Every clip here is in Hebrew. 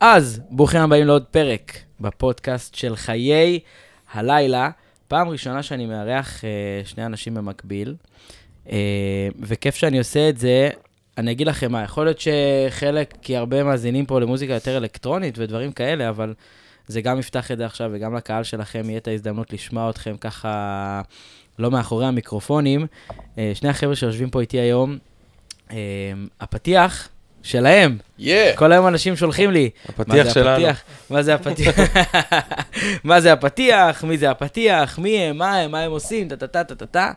אז, ברוכים הבאים לעוד פרק בפודקאסט של חיי הלילה. פעם ראשונה שאני מארח אה, שני אנשים במקביל, אה, וכיף שאני עושה את זה. אני אגיד לכם מה, יכול להיות שחלק, כי הרבה מאזינים פה למוזיקה יותר אלקטרונית ודברים כאלה, אבל זה גם יפתח את זה עכשיו, וגם לקהל שלכם יהיה את ההזדמנות לשמוע אתכם ככה, לא מאחורי המיקרופונים. אה, שני החבר'ה שיושבים פה איתי היום, אה, הפתיח שלהם, יא! כל היום אנשים שולחים לי. הפתיח מה זה שלנו. הפתיח? מה זה הפתיח? מה זה הפתיח? מי זה הפתיח? מי הם? מה הם? מה הם עושים? טה-טה-טה, טה-טה-טה.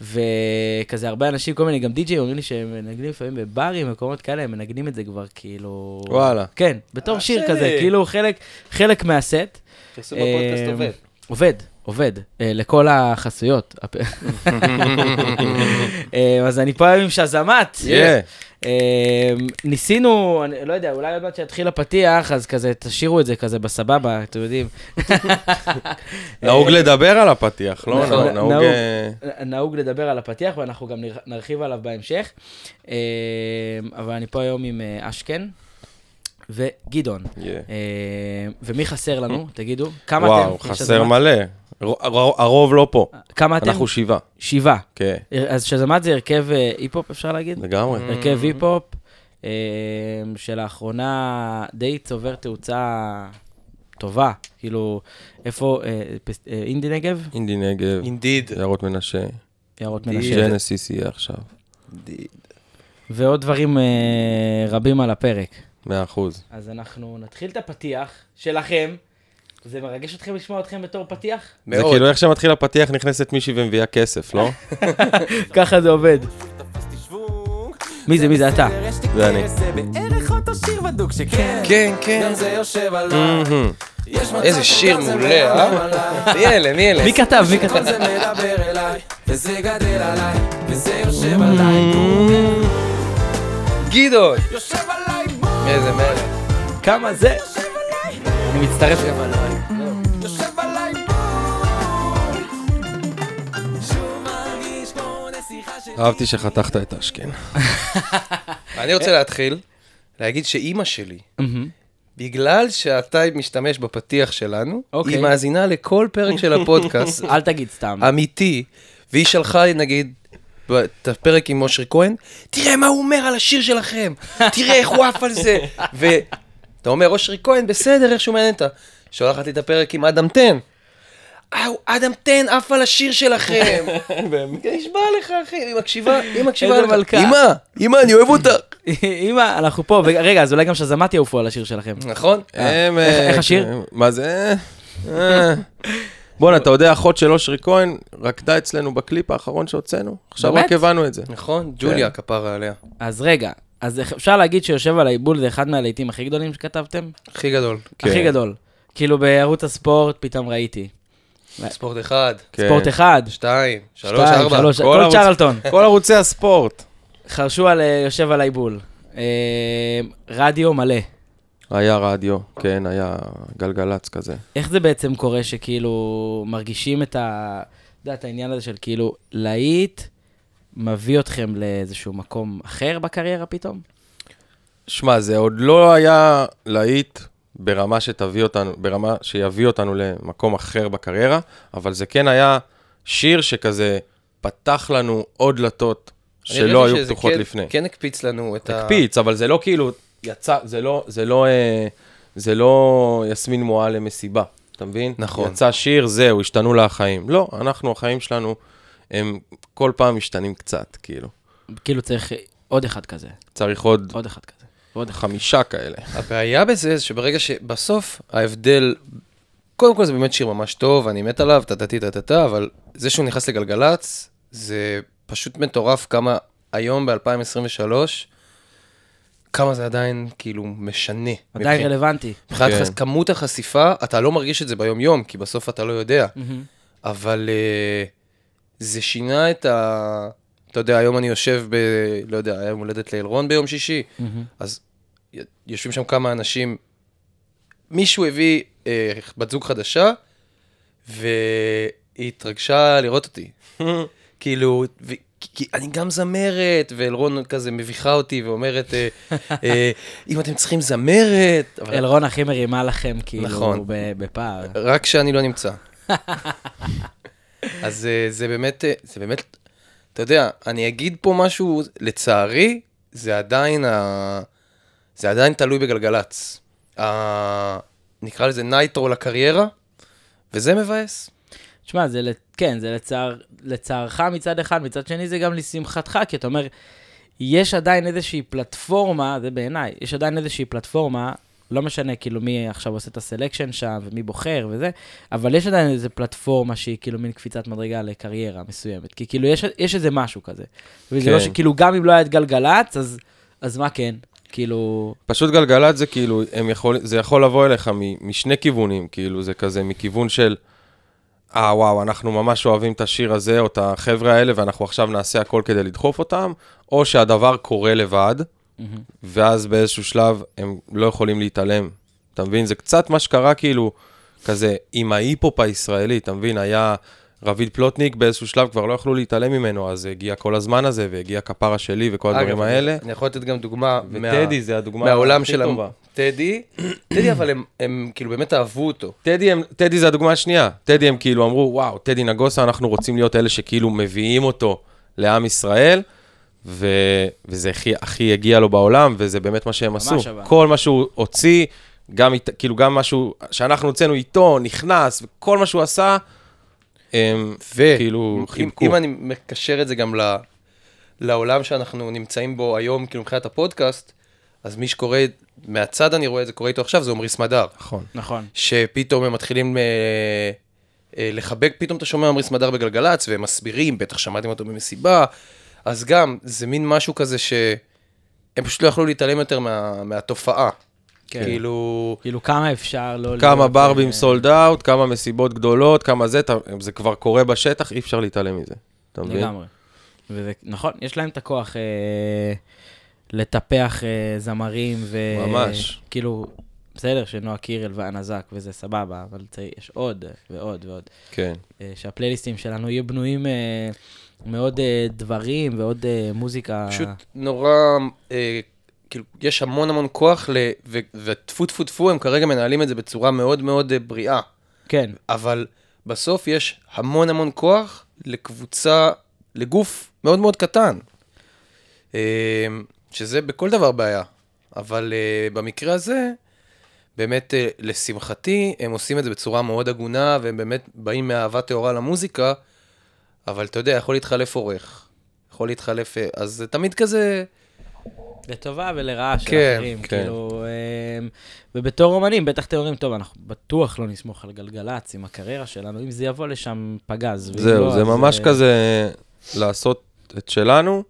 וכזה הרבה אנשים, כל מיני, גם די-ג'יי אומרים לי שהם מנגנים לפעמים בברים, מקומות כאלה, הם מנגנים את זה כבר כאילו... וואלה. כן, בתור אה, שיר שלי. כזה, כאילו חלק, חלק מהסט. פרסום בפודקאסט בפודקאסט עובד. עובד. עובד, אה, לכל החסויות. אה, אז אני פה היום עם שזמת. אה, ניסינו, אני לא יודע, אולי עוד מעט שיתחיל הפתיח, אז כזה תשאירו את זה כזה בסבבה, אתם יודעים. נהוג לדבר על הפתיח, לא? נכון, נהוג... נהוג. אה, נהוג לדבר על הפתיח, ואנחנו גם נר- נרחיב עליו בהמשך. אה, אבל אני פה היום עם אה, אשכן וגדעון. יא. אה, ומי חסר לנו? תגידו. כמה וואו, אתם? יש חסר? מלא. הרוב לא פה. כמה אתם? אנחנו שבעה. שבעה. כן, אז שאזאמאט זה הרכב אה, היפ-הופ, אפשר להגיד? לגמרי. הרכב היפ-הופ, אה, שלאחרונה די צובר תאוצה טובה. כאילו, איפה, אה, אה, אינדי נגב? אינדי נגב, indeed. יערות מנשה, יערות. מנשה. ג'נסיס יהיה עכשיו. ועוד דברים אה, רבים על הפרק. מאה אחוז. אז אנחנו נתחיל את הפתיח שלכם. זה מרגש אתכם לשמוע אתכם בתור פתיח? זה מאוד. כאילו איך שמתחיל הפתיח נכנסת מישהי ומביאה כסף, לא? ככה זה עובד. מי זה? מי זה אתה? זה אני. כן, כן. זה איזה שיר זה מעולה, אה? מי אלה? מי אלה? מי כתב? מי כתב? זה גדעון! איזה מלך. כמה זה? אני מצטרף גם עליי. יושב עליי אהבתי שחתכת את אשכן. אני רוצה להתחיל, להגיד שאימא שלי. בגלל שאתה משתמש בפתיח שלנו, אוקיי. היא מאזינה לכל פרק של הפודקאסט, אל תגיד סתם. אמיתי, והיא שלחה לי נגיד את הפרק עם אושרי כהן, תראה מה הוא אומר על השיר שלכם, תראה איך הוא עף על זה. ואתה אומר, אושרי כהן, בסדר, איך שהוא מעניין אותה. שולחת לי את הפרק עם אדם טן. אה, אדם טן עף על השיר שלכם. נשבע לך, אחי, היא מקשיבה, היא מקשיבה לך. אמא, אמא, אני אוהב אותך. אמא, אנחנו פה, ורגע, אז אולי גם שזמת יעופו על השיר שלכם. נכון? הם, איך- אה, השיר? כן, מה זה? אה. בואנה, אתה יודע, אחות של אושרי כהן רקדה אצלנו בקליפ האחרון שהוצאנו? עכשיו באמת? רק הבנו את זה. נכון, ג'וליה, כפרה עליה. אז רגע, אז אפשר להגיד שיושב על העיבול זה אחד מהלהיטים הכי גדולים שכתבתם? הכי גדול. כן. הכי גדול. כאילו בערוץ הספורט פתאום ראיתי. ספורט אחד, כן. ספורט אחד, שתיים, שלוש, שתיים, ארבע. שלוש, כל כל ערוץ- צ'רלטון. כל ערוצי הספורט. חרשו על אה, יושב על העיבול. אה, רדיו מלא. היה רדיו, כן, היה גלגלצ כזה. איך זה בעצם קורה שכאילו מרגישים את ה... את העניין הזה של כאילו להיט מביא אתכם לאיזשהו מקום אחר בקריירה פתאום? שמע, זה עוד לא היה להיט ברמה שתביא אותנו, ברמה שיביא אותנו למקום אחר בקריירה, אבל זה כן היה שיר שכזה פתח לנו עוד דלתות שלא היו פתוחות כן- לפני. כן הקפיץ לנו את ה... הקפיץ, אבל זה לא כאילו יצא, זה לא, זה לא, אה, זה לא יסמין מועלם מסיבה, אתה מבין? נכון. יצא שיר, זהו, השתנו לה החיים. לא, אנחנו, החיים שלנו, הם כל פעם משתנים קצת, כאילו. כאילו צריך עוד אחד כזה, צריך עוד עוד אחד כזה, עוד אחד. חמישה כאלה. הבעיה בזה זה שברגע שבסוף ההבדל, קודם כל זה באמת שיר ממש טוב, אני מת עליו, טה-טה-טה, אבל זה שהוא נכנס לגלגלצ, זה פשוט מטורף כמה היום ב-2023, כמה זה עדיין כאילו משנה. עדיין מבחינת- רלוונטי. מבחינת כן. חס- כמות החשיפה, אתה לא מרגיש את זה ביום-יום, כי בסוף אתה לא יודע. אבל uh, זה שינה את ה... אתה יודע, היום אני יושב ב... לא יודע, היה יום הולדת לאלרון ביום שישי, אז י- יושבים שם כמה אנשים, מישהו הביא אה, בת זוג חדשה, והיא התרגשה לראות אותי. כאילו, ו- כי, אני גם זמרת, ואלרון כזה מביכה אותי ואומרת, אה, אה, אם אתם צריכים זמרת, אבל אלרון הכי מרימה לכם, כאילו, נכון. בפער. רק כשאני לא נמצא. אז אה, זה באמת, אה, זה באמת, אתה יודע, אני אגיד פה משהו, לצערי, זה עדיין, ה... זה עדיין תלוי בגלגלצ. ה... נקרא לזה nitro לקריירה, וזה מבאס. תשמע, זה, כן, זה לצער, לצערך מצד אחד, מצד שני זה גם לשמחתך, כי אתה אומר, יש עדיין איזושהי פלטפורמה, זה בעיניי, יש עדיין איזושהי פלטפורמה, לא משנה כאילו מי עכשיו עושה את ה selection שם ומי בוחר וזה, אבל יש עדיין איזו פלטפורמה שהיא כאילו מין קפיצת מדרגה לקריירה מסוימת, כי כאילו יש, יש איזה משהו כזה. וזה כן. לא שכאילו גם אם לא היה את גלגלצ, אז, אז מה כן? כאילו, פשוט גלגלצ זה כאילו, יכול, זה יכול לבוא אליך מ, משני כיוונים, כאילו, זה כזה מכיוון של, אה, וואו, אנחנו ממש אוהבים את השיר הזה, או את החבר'ה האלה, ואנחנו עכשיו נעשה הכל כדי לדחוף אותם, או שהדבר קורה לבד, ואז באיזשהו שלב הם לא יכולים להתעלם. אתה מבין? זה קצת מה שקרה, כאילו, כזה, עם ההיפ-הופ הישראלי, אתה מבין? היה רביד פלוטניק באיזשהו שלב, כבר לא יכלו להתעלם ממנו, אז הגיע כל הזמן הזה, והגיע כפרה שלי וכל הדברים האלה. אני יכול לתת גם דוגמה מה- וטדי זה הדוגמה מהעולם הכי של. טובה. טדי, טדי, אבל הם, הם כאילו באמת אהבו אותו. טדי, הם, טדי זה הדוגמה השנייה. טדי הם כאילו אמרו, וואו, טדי נגוסה, אנחנו רוצים להיות אלה שכאילו מביאים אותו לעם ישראל, ו... וזה הכי, הכי הגיע לו בעולם, וזה באמת מה שהם ממש עשו. אבל. כל מה שהוא הוציא, גם, אית- כאילו גם משהו שאנחנו הוצאנו איתו, נכנס, וכל מה שהוא עשה, הם כאילו אם, חיבקו. אם אני מקשר את זה גם ל, לעולם שאנחנו נמצאים בו היום, כאילו מבחינת הפודקאסט, אז מי שקורא, מהצד אני רואה את זה, קורא איתו עכשיו, זה עמרי סמדר. נכון. נכון. שפתאום הם מתחילים אה, אה, לחבק, פתאום אתה שומע עמרי סמדר בגלגלצ, והם מסבירים, בטח שמעתם אותו במסיבה, אז גם, זה מין משהו כזה שהם פשוט לא יכלו להתעלם יותר מה, מהתופעה. כן. כאילו, כאילו, כמה אפשר לא... כמה להיות, ברבים אה, סולד אאוט, כמה מסיבות גדולות, כמה זה, זה כבר קורה בשטח, אי אפשר להתעלם מזה. אתה מבין? לגמרי. וזה, נכון, יש להם את הכוח אה, לטפח אה, זמרים ו... ממש. כאילו, בסדר שנועה קירל והנזק וזה סבבה, אבל צריך, יש עוד ועוד ועוד. כן. אה, שהפלייליסטים שלנו יהיו בנויים אה, מאוד אה, דברים ועוד אה, מוזיקה. פשוט נורא, אה, כאילו, יש המון המון כוח, ל, ו, וטפו טפו טפו, הם כרגע מנהלים את זה בצורה מאוד מאוד אה, בריאה. כן, אבל בסוף יש המון המון כוח לקבוצה, לגוף מאוד מאוד קטן. אה, שזה בכל דבר בעיה. אבל אה, במקרה הזה, באמת, אה, לשמחתי, הם עושים את זה בצורה מאוד הגונה, והם באמת באים מאהבה טהורה למוזיקה, אבל אתה יודע, יכול להתחלף עורך, יכול להתחלף, אה, אז זה תמיד כזה, לטובה ולרעה של כן, אחרים, כן. כאילו, אה, ובתור אומנים, בטח אתם אומרים, טוב, אנחנו בטוח לא נסמוך על גלגלצ עם הקריירה שלנו, אם זה יבוא לשם פגז. זהו, לא, זה אז, ממש אה, כזה לעשות את שלנו,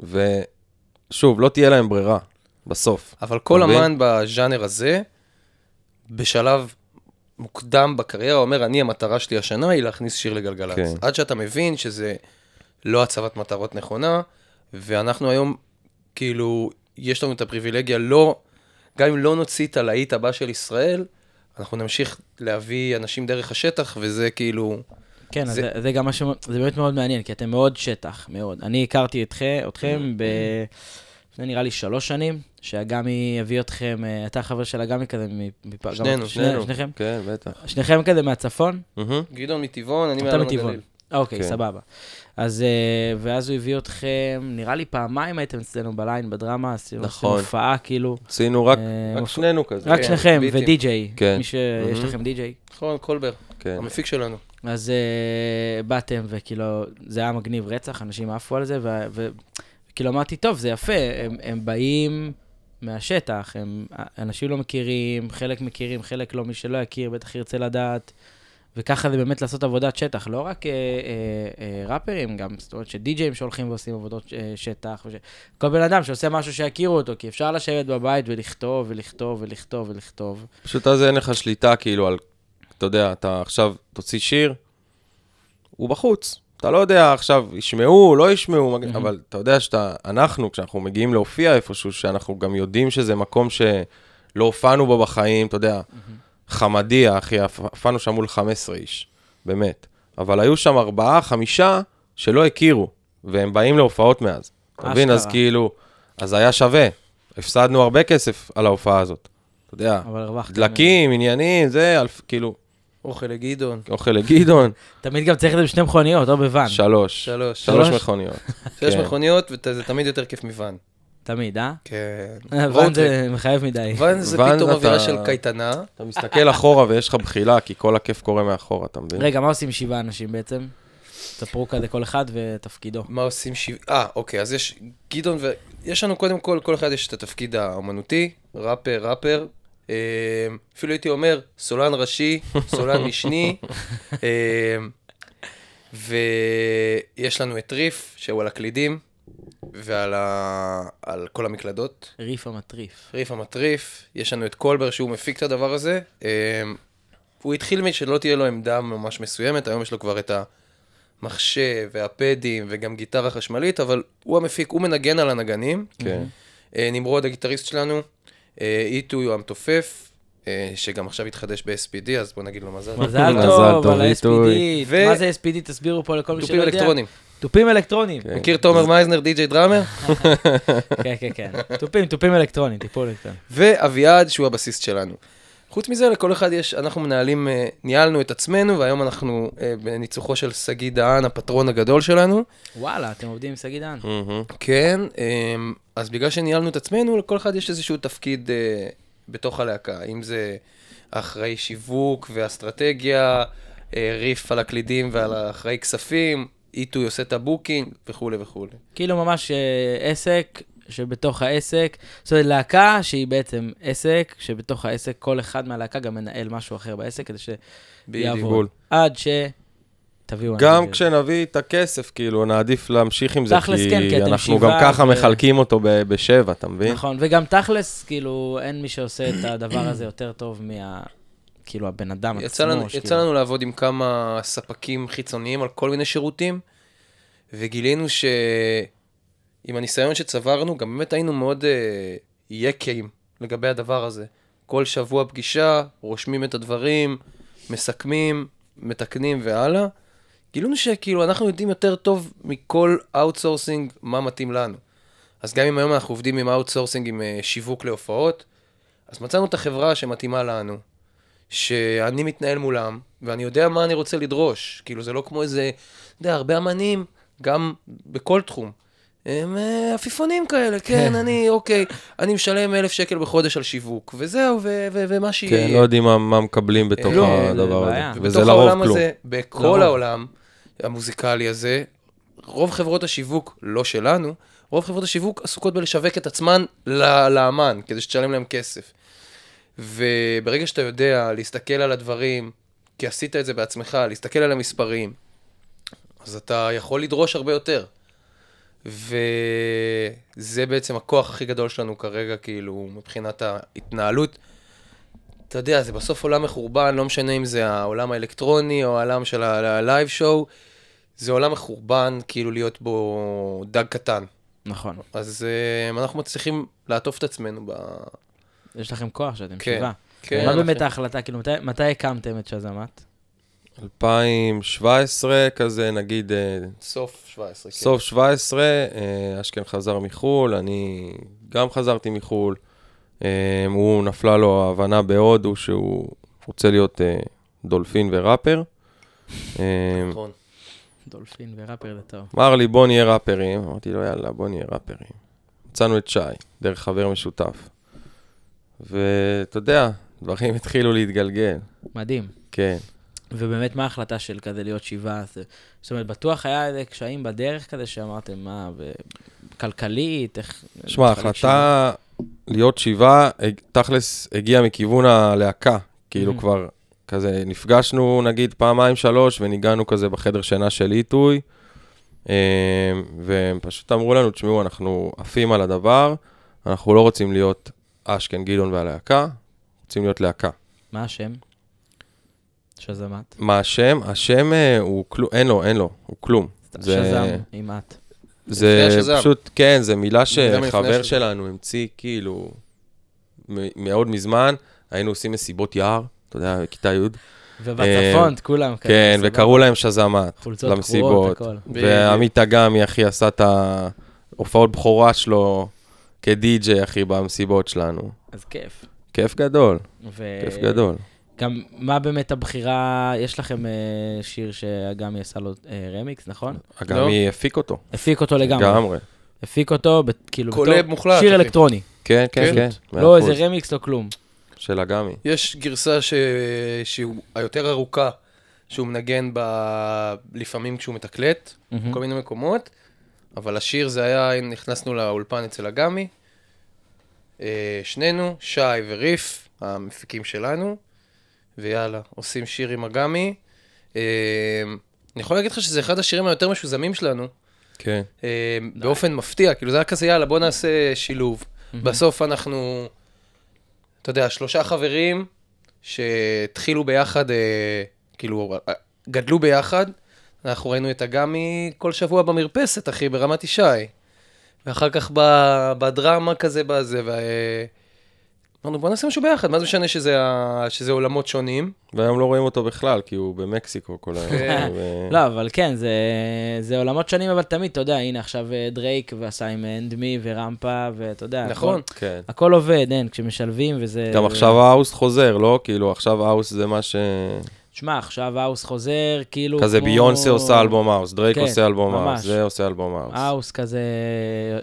ושוב, לא תהיה להם ברירה, בסוף. אבל כל? אמן בז'אנר הזה, בשלב מוקדם בקריירה, אומר, אני, המטרה שלי השנה היא להכניס שיר לגלגלצ. כן. עד שאתה מבין שזה לא הצבת מטרות נכונה, ואנחנו היום, כאילו, יש לנו את הפריבילגיה לא, גם אם לא נוציא את הלהיט הבא של ישראל, אנחנו נמשיך להביא אנשים דרך השטח, וזה כאילו... כן, זה- זה, זה גם משהו, זה באמת מאוד מעניין, כי אתם מאוד שטח, מאוד. אני הכרתי אתכם, אתכם ב... לפני נראה לי שלוש שנים, שאגמי הביא אתכם, אה, אתה חבר של אגמי כזה, מפ... גם- שנינו, שני- שנינו. שניכם? כן, בטח. שניכם כזה מהצפון? גדעון מטבעון, אני מאלון. הגליל. אוקיי, כן. סבבה. אז, אה, ואז הוא הביא אתכם, נראה לי פעמיים הייתם אצלנו בליין בדרמה, עשינו נכון. הופעה כאילו. עשינו רק אה, שנינו כזה. רק כן, שניכם. ודי-ג'יי. כן. מי שיש. לכם די-ג'יי. נכון, קולבר, כן. המפיק שלנו. אז uh, באתם, וכאילו, זה היה מגניב רצח, אנשים עפו על זה, וכאילו אמרתי, טוב, זה יפה, הם, הם באים מהשטח, הם, אנשים לא מכירים, חלק מכירים, חלק לא, מי שלא יכיר, בטח ירצה לדעת, וככה זה באמת לעשות עבודת שטח, לא רק uh, uh, uh, ראפרים, גם, זאת אומרת שדי-ג'אים שהולכים ועושים עבודות uh, שטח, וש... כל בן אדם שעושה משהו שיכירו אותו, כי אפשר לשבת בבית ולכתוב, ולכתוב, ולכתוב, ולכתוב. פשוט אז אין לך שליטה כאילו על, אתה יודע, אתה עכשיו תוציא שיר, הוא בחוץ. אתה לא יודע עכשיו, ישמעו, לא ישמעו, מג- אבל אתה יודע שאתה, אנחנו, כשאנחנו מגיעים להופיע איפשהו, שאנחנו גם יודעים שזה מקום שלא הופענו בו בחיים, אתה יודע, חמדיה, אחי, הופ- הופענו שם מול 15 איש, באמת. אבל היו שם ארבעה, חמישה, שלא הכירו, והם באים להופעות מאז. אתה מבין? אז. כאילו, אז היה שווה. הפסדנו הרבה כסף על ההופעה הזאת. אתה יודע. דלקים, עניינים, זה, אלף, כאילו, אוכל לגדעון. אוכל לגדעון, תמיד גם צריך את זה בשתי מכוניות, או בוואן. שלוש. שלוש. שלוש? מכוניות. שלוש כן. מכוניות, וזה תמיד יותר כיף מוואן. תמיד, אה? כן. ואן זה מחייב מדי. ואן זה פתאום אווירה של קייטנה. אתה מסתכל אחורה ויש לך בחילה, כי כל הכיף קורה מאחורה, אתה מבין? רגע, מה עושים שבעה אנשים בעצם? ספרו כזה כל אחד ותפקידו. מה עושים שבע... אה, אוקיי, אז יש גדעון ו... יש לנו קודם כל, כל אחד יש את התפקיד האומנותי, ראפר, ראפר. אה, אפילו הייתי אומר, סולן ראשי, סולן משני. אה, ויש לנו את ריף, שהוא על הקלידים, ועל ה... על כל המקלדות. ריף המטריף. ריף המטריף, יש לנו את קולבר שהוא מפיק את הדבר הזה. אה, הוא התחיל משלא תהיה לו עמדה ממש מסוימת, היום יש לו כבר את המחשב והפדים וגם גיטרה חשמלית, אבל הוא המפיק, הוא מנגן על הנגנים. כן. אה, נמרוד הגיטריסט שלנו, אה, איטו הוא המתופף, אה, שגם עכשיו התחדש ב-SPD, אז בוא נגיד לו מזל. מזל מזל טוב טוב, על. ה-SPD. ו- מה זה SPD? תסבירו פה לכל מי שלא תופים יודע. אלקטרונים. תופים אלקטרונים. כן. מכיר תומר מייזנר, די.ג'יי דראמר? כן, כן, כן. תופים, תופים אלקטרונים, טיפול אלקטרוני. ואביעד, שהוא הבסיסט שלנו. חוץ מזה, לכל אחד יש, אנחנו מנהלים, אה, ניהלנו את עצמנו, והיום אנחנו אה, בניצוחו של שגיא דהן, הפטרון הגדול שלנו. וואלה, אתם עובדים עם שגיא. מהמם. כן, אמ, אז בגלל שניהלנו את עצמנו, לכל אחד יש איזשהו תפקיד אה, בתוך הלהקה. אם זה אחראי שיווק ואסטרטגיה, ריף על הקלידים ועל האחראי כספים, איטוי עושה את הבוקינג וכולי וכולי. כאילו ממש עסק שבתוך העסק, זאת אומרת להקה שהיא בעצם עסק, שבתוך העסק כל אחד מהלהקה גם מנהל משהו אחר בעסק, כדי שיעבוד. בול. עד ש... תביאו... גם כשנביא את הכסף, כאילו, נעדיף להמשיך עם זה, תכלס כן, כי אתם אנחנו גם ככה ו- מחלקים אותו ב- בשבע, אתה מבין? נכון, וגם תכלס, כאילו, אין מי שעושה את הדבר הזה יותר טוב מה... כאילו, הבן אדם עצמו. יצא לנו, שכאילו- יצא לנו לעבוד עם כמה ספקים חיצוניים על כל מיני שירותים, וגילינו שעם הניסיון שצברנו, גם באמת היינו מאוד אה, יקים לגבי הדבר הזה. כל שבוע פגישה, רושמים את הדברים, מסכמים, מתקנים והלאה. גילינו שכאילו אנחנו יודעים יותר טוב מכל outsourcing מה מתאים לנו. אז גם אם היום אנחנו עובדים עם outsourcing עם אה, שיווק להופעות, אז מצאנו את החברה שמתאימה לנו, שאני מתנהל מולם, ואני יודע מה אני רוצה לדרוש. כאילו, זה לא כמו איזה, אתה יודע, הרבה אמנים, גם בכל תחום. הם אה, עפיפונים כאלה, כן, אני, אוקיי, אני משלם אלף שקל בחודש על שיווק, וזהו, ו- ו- ומה שיהיה. כן, לא יודעים מה- מה מקבלים בתוך לא, הדבר זה הזה. וזה לרוב העולם כלום. הזה, בכל לרוב. העולם המיוזיקלי הזה, רוב חברות השיווק, לא שלנו, רוב חברות השיווק עסוקות בלשווק את עצמן לאמן, כדי שתשלם להם כסף. וברגע שאתה יודע להסתכל על הדברים, כי עשית את זה בעצמך, להסתכל על המספרים, אז אתה יכול לדרוש הרבה יותר. וזה בעצם הכוח הכי גדול שלנו כרגע, כאילו, מבחינת ההתנהלות. אתה יודע, זה בסוף עולם מחורבן, לא משנה אם זה העולם האלקטרוני או העולם של ה live show, זה עולם מחורבן, כאילו להיות בו דג קטן. נכון. אז uh, אנחנו מצליחים לעטוף את עצמנו ב... יש לכם כוח שאתם כן, שבעה. כן, מה. באמת ההחלטה? כאילו, מתי- מתי הקמתם את שזמת? 2017 כזה, נגיד, אה, סוף 17, כן. סוף 17, אה, אשכן חזר מחו"ל, אני גם חזרתי מחו"ל. אה, הוא נפלה לו ההבנה בהודו שהוא רוצה להיות דולפין וראפר. נכון. דולפין וראפר זה טוב. אמר לי, בוא נהיה ראפרים. אמרתי לו, יאללה, בוא נהיה ראפרים. מצאנו את שי, דרך חבר משותף. ואתה יודע, דברים התחילו להתגלגל. מדהים. כן. ובאמת, מה ההחלטה של כזה להיות שבעה? זה- זאת אומרת, בטוח היה איזה קשיים בדרך כזה שאמרתם, מה, ו- כלכלית, איך... שמע, ההחלטה להיות שבעה, תכלס הגיעה מכיוון הלהקה. כאילו Mhm. כבר כזה נפגשנו נגיד פעמיים שלוש וניגענו כזה בחדר שינה של איתוי. אה, והם פשוט אמרו לנו, תשמעו, אנחנו עפים על הדבר, אנחנו לא רוצים להיות אשכן, גדעון והלהקה, רוצים להיות להקה. מה השם? שזמת. מה השם? השם אה, הוא כלום, אין לו, אין לו, הוא כלום. זה- שזם, עם את. זה. פשוט, כן, זה מילה שחבר. שלנו המציא, כאילו, מאוד מזמן, היינו עושים מסיבות יער, אתה יודע, בכיתה י', ובצפון, כולם. כזה, כן. וקראו להם שזמת חולצות קרועות, למסיבות. הכל. ועמית אגמי, אחי, עשה את ההופעות בכורה שלו כדי-ג'יי, אחי, במסיבות שלנו. אז כיף. כיף גדול, ו- כיף גדול. גם, מה באמת הבחירה, יש לכם אה, שיר שאגמי עשה לו אה, רמיקס, נכון? אגמי הפיק אותו, הפיק אותו לגמרי. לגמרי. הפיק אותו, ב- כאילו, קולב בתור מוחלט, שיר אחי. אלקטרוני. כן, כן, כן. כן. לא. איזה רמיקס, לא כלום. של אגמי. יש גרסה ש... שהיא היותר ארוכה, שהוא מנגן ב... לפעמים כשהוא מתקלט. בכל מיני מקומות, אבל השיר זה היה, נכנסנו לאולפן אצל אגמי, אה, שנינו, שי וריף, המפיקים שלנו, ויאללה, עושים שיר עם אגמי. אה, אני יכול להגיד לך שזה אחד השירים היותר משוזמים שלנו, כן. אה, באופן מפתיע, כאילו זה היה כזה, יאללה, בוא נעשה שילוב. בסוף אנחנו, אתה יודע, שלושה חברים שהתחילו ביחד, אה, כאילו, גדלו ביחד. אנחנו ראינו את אגמי כל שבוע במרפסת, אחי, ברמת ישי. ואחר כך בדרמה כזה, בזה, ו... אמרנו, בוא נעשה משהו ביחד, מה זה משנה שזה, שזה עולמות שונים? והיום לא רואים אותו בכלל, כי הוא במקסיקו כל היום. כן. לא, אבל כן, זה, זה עולמות שונים, אבל תמיד, אתה יודע, הנה עכשיו אה, דרייק ועשה עם אנד מי ורמפה, ואתה יודע, נכון. הכל, כן. הכל עובד, אין, כשמשלבים וזה... גם עכשיו house חוזר, לא? כאילו, עכשיו house זה מה ש... שמע, עכשיו house חוזר, כאילו כזה כמו... ביונסה עושה אלבום house, דרייק כן, עושה אלבום. האוס, זה עושה אלבום האוס. האוס כזה,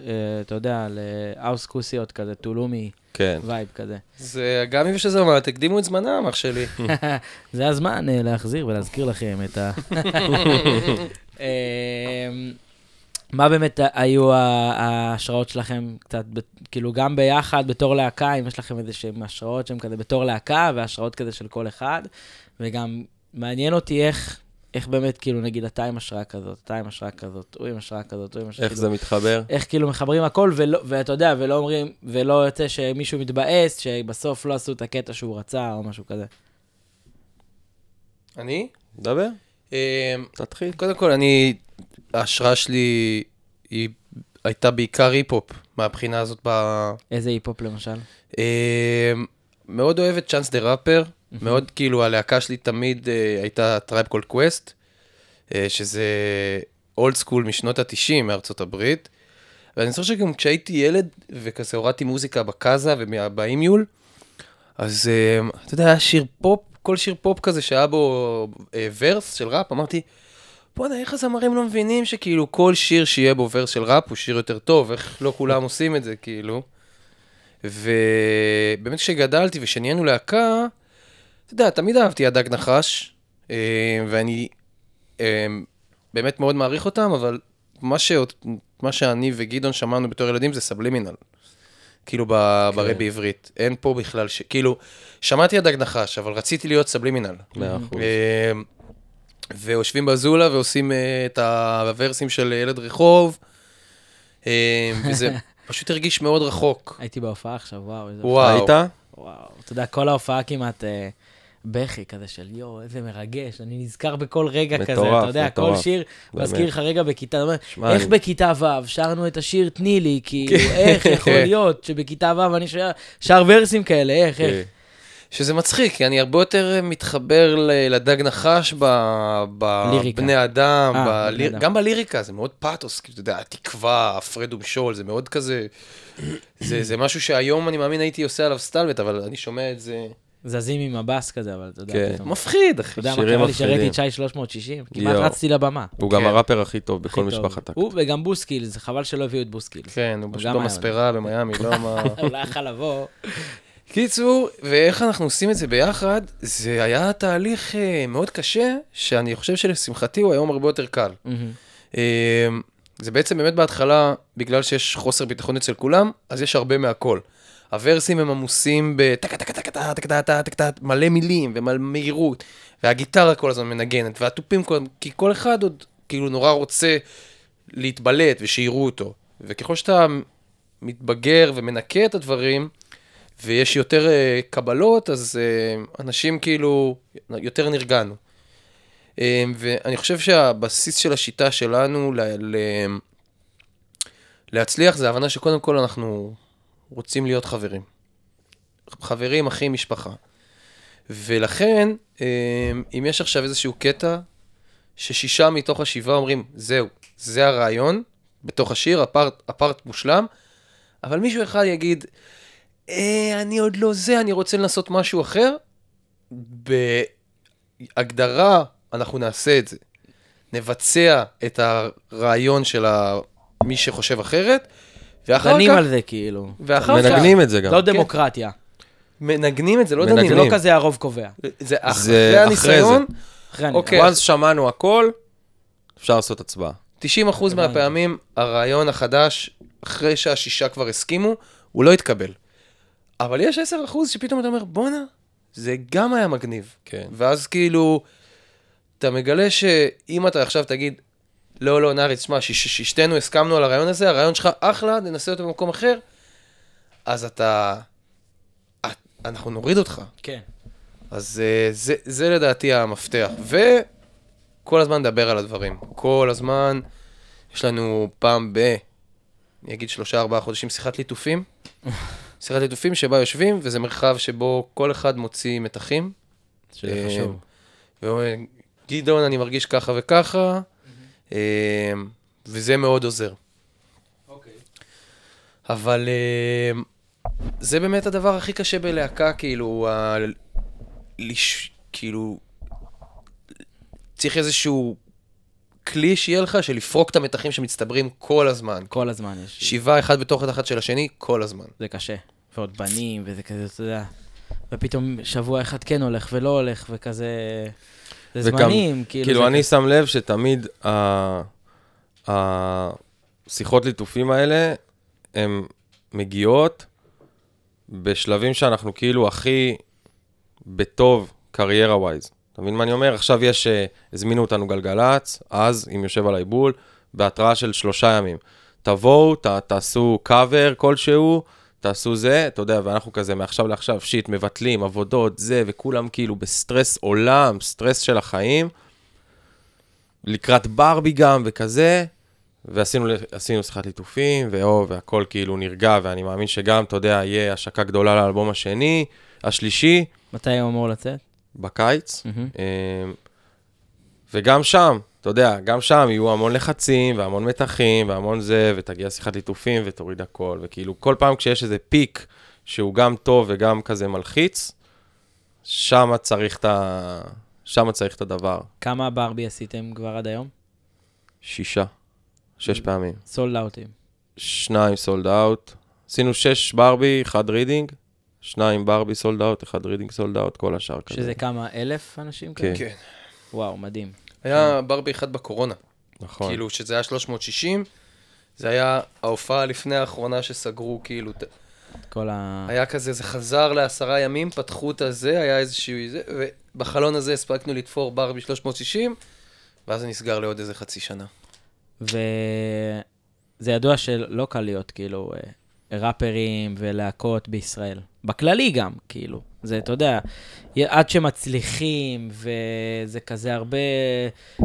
אה, אתה יודע, לאוס כוסיות כזה, טולומי כן. וייב כזה. זה אגמי ושזרמת, הקדימו את זמנם, אח שלי. זה הזמן אה, להחזיר ולהזכיר לכם את ה... מה באמת היו ההשראות שלכם קצת, כאילו גם ביחד בתור להקה, אם יש לכם איזה שהם השראות שהן כזה בתור להקה, והשראות כזה של כל אחד, וגם מעניין אותי איך, איך באמת, כאילו, נגיד, אתה עם השראה כזאת, אתה עם השראה כזאת, הוא עם השראה כזאת, הוא עם השראה איך כאילו, זה מתחבר? איך כאילו מחברים הכל, ולא, ואתה יודע, ולא אומרים, ולא יוצא שמישהו מתבאס, שבסוף לא עשו את הקטע שהוא רצה, או משהו כזה. אני? דבר, אמ, תתחיל. קודם כל, אני, ההשראה שלי היא הייתה בעיקר היפ-הופ, מהבחינה הזאת ב... איזה היפ-הופ למשל? אמ, מאוד אוהב את Chance the Rapper, מאוד כאילו הלהקה שלי תמיד אה, הייתה Tribe Called Quest, שזה old school משנות ה-90 מארצות הברית. ואני זוכר שגם כשהייתי ילד וכזה הורדתי מוזיקה בקאזה ובאימיול, אז אה, אתה יודע, היה שיר פופ, כל שיר פופ כזה שהיה בו אה, verse של ראפ, אמרתי, בואנה, איך הזמרים לא מבינים שכאילו כל שיר שיהיה בו verse של ראפ הוא שיר יותר טוב, איך לא כולם עושים את זה, כאילו. ובאמת כשגדלתי וכשנהיינו להקה, אתה יודע, תמיד אהבתי הדג נחש, אה, ואני אה, באמת מאוד מעריך אותם, אבל מה, ש... מה שאני וגדעון שמענו בתור ילדים זה סבלימינל. כאילו ב... ברי בעברית. אין פה בכלל ש... כאילו, שמעתי הדג נחש, אבל רציתי להיות סבלימינל. מאה אחוז. ויושבים בזולה ועושים אה, את הוורסים של ילד רחוב, אה, וזה פשוט הרגיש מאוד רחוק. הייתי בהופעה עכשיו, וואו, איזה... וואו. היית? וואו, אתה יודע, כל ההופעה כמעט אה, בכי כזה של יואו, איזה מרגש, אני נזכר בכל רגע כזה, מטורף, אתה יודע, כל מטורף. שיר, באמת. מזכיר לך רגע בכיתה, אתה אומר, איך אני- בכיתה ו' שרנו את השיר תני לי, כאילו, איך יכול להיות שבכיתה ו' אני שר- שר ורסים כאלה, איך, כן. איך. שזה מצחיק, כי אני הרבה יותר מתחבר ל- לדג נחש. בבני אדם, אה, בליר- אדם. גם בליריקה, זה מאוד פאתוס, כאילו, אתה יודע, התקווה, הפרד ומשול, זה מאוד כזה, זה, זה משהו שהיום אני מאמין הייתי עושה עליו סטלבט, אבל אני שומע את זה, זזים עם הבאס כזה, אבל אתה יודע, כן. פתאום. מפחיד, אחי. אתה יודע מה קרה לי שראיתי. את שי 360? כמעט. רצתי לבמה. הוא גם כן. הראפר הכי טוב בכל. משפחת טקט. הוא וגם בוסקילס, חבל שלא הביאו את בוסקילס. כן, הוא פשוט במספרה במיאמי, לא מה... הוא לא יכל לבוא. קיצור, ואיך אנחנו עושים את זה ביחד, זה היה תהליך אה, מאוד קשה, שאני חושב שלשמחתי הוא היום הרבה יותר קל. Mm-hmm. אה, זה בעצם באמת בהתחלה, בגלל שיש חוסר ביטחון אצל כולם, אז יש הרבה מהכל. הוורסים הם עמוסים בטקה טקה טקה טקה טקה טקה טקה מלא מילים ומהירות, והגיטרה כל הזמן מנגנת, והתופים כל הזמן, כי כל אחד עוד כאילו נורא רוצה להתבלט ושיראו אותו. וככל שאתה מתבגר ומנקה את הדברים, ויש יותר uh, קבלות, אז uh, אנשים כאילו יותר נרגענו. Um, ואני חושב שהבסיס של השיטה שלנו ל- ל- להצליח זה ההבנה שקודם כל אנחנו רוצים להיות חברים. חברים, אחים, משפחה. ולכן, אה, אם יש עכשיו איזשהו קטע, ששישה מתוך השבעה אומרים, זהו, זה הרעיון, בתוך השיר, הפארט, הפארט מושלם, אבל מישהו אחד יגיד, אה, אני עוד לא זה, אני רוצה לנסות משהו אחר, בהגדרה, אנחנו נעשה את זה. נבצע את הרעיון של ה... מי שחושב אחרת, ואחר דנים כך... על זה כאילו. ואחר כך... מנגנים את זה גם. לא דמוקרטיה. מנגנים את זה, לא מנגנים. דנים. זה לא כזה הרוב קובע. זה זה אחרי הניסיון, אחרי אני- אוקיי. once שמענו הכל, אפשר לעשות הצבעה. 90% מהפעמים הרעיון החדש, אחרי שהשישה כבר הסכימו, הוא לא יתקבל. אבל יש 10% שפתאום אתה אומר, בואנה, זה גם היה מגניב. כן. ואז כאילו, אתה מגלה שאם אתה עכשיו תגיד, לא, לא, נארי, תשמע, ששתינו הסכמנו על הרעיון הזה, הרעיון שלך אחלה, ננסה אותו במקום אחר, אז אתה... את- אנחנו נוריד אותך. כן. אז uh, זה, זה לדעתי המפתח. וכל הזמן נדבר על הדברים. כל הזמן, יש לנו פעם ב... אני אגיד שלושה, ארבעה חודשים שיחת ליטופים. שיחת ליטופים שבה יושבים, וזה מרחב שבו כל אחד מוציא מתחים. שזה אה, חשוב. ואומר, גדעון, אני מרגיש ככה וככה, אה, וזה מאוד עוזר. אבל אה, זה באמת הדבר הכי קשה בלהקה, כאילו, ה... לש... כאילו, צריך איזשהו כלי שיהיה לך של לפרוק את המתחים שמצטברים כל הזמן. כל הזמן יש. שבעה אחד בתוך התחת של השני, כל הזמן. זה קשה. ועוד בנים, וזה כזה, אתה יודע. ופתאום שבוע אחד כן הולך ולא הולך, וכזה... זה וגם, זמנים, כאילו... כאילו, זה אני כזה- שם לב שתמיד השיחות ליטופים האלה, הן מגיעות בשלבים שאנחנו כאילו הכי בטוב קריירה wise. אתה מבין מה אני אומר? עכשיו יש, אה, הזמינו אותנו גלגלצ, אז, אם יושב על העיבול, בהתראה של שלושה ימים. תבואו, ת, תעשו קאבר כלשהו, תעשו זה, אתה יודע, ואנחנו כזה מעכשיו לעכשיו, שיט, מבטלים, עבודות, זה, וכולם כאילו בסטרס עולם, סטרס של החיים. לקראת ברבי גם וכזה, ועשינו עשינו שיחת ליטופים, ואו, והכל כאילו נרגע, ואני מאמין שגם, אתה יודע, יהיה השקה גדולה לאלבום השני, השלישי, מתי הוא אמור לצאת? בקיץ. אמ, וגם שם, אתה יודע, גם שם יהיו המון לחצים, והמון מתחים, והמון זה, ותגיע שיחת ליטופים, ותוריד הכל, וכאילו, כל פעם כשיש איזה פיק שהוא גם טוב וגם כזה מלחיץ, שמה צריך את ה... שמה צריך את הדבר. כמה ברבי עשיתם כבר עד היום? שישה. שש פעמים. sold out ים. שניים sold out. עשינו שש ברבי, אחד רידינג. שניים ברבי sold out, אחד רידינג sold out, כל השאר כזה. שזה כמה, אלף אנשים כן. כאלה? כן. וואו, מדהים. היה ברבי אחד בקורונה. נכון. כאילו, שזה היה 360, זה היה ההופעה לפני האחרונה שסגרו, כאילו, כל ה... היה כזה, זה חזר לעשרה ימים, פתחו את הזה, היה איזשהו ובחלון הזה הספקנו לתפור ברבי 360, ואז זה נסגר לעוד איזה חצי שנה. וזה ידוע שלא קל להיות, כאילו, אה, ראפרים ולהקות בישראל. בכללי גם, כאילו. זה, אתה יודע, עד שמצליחים, וזה כזה הרבה...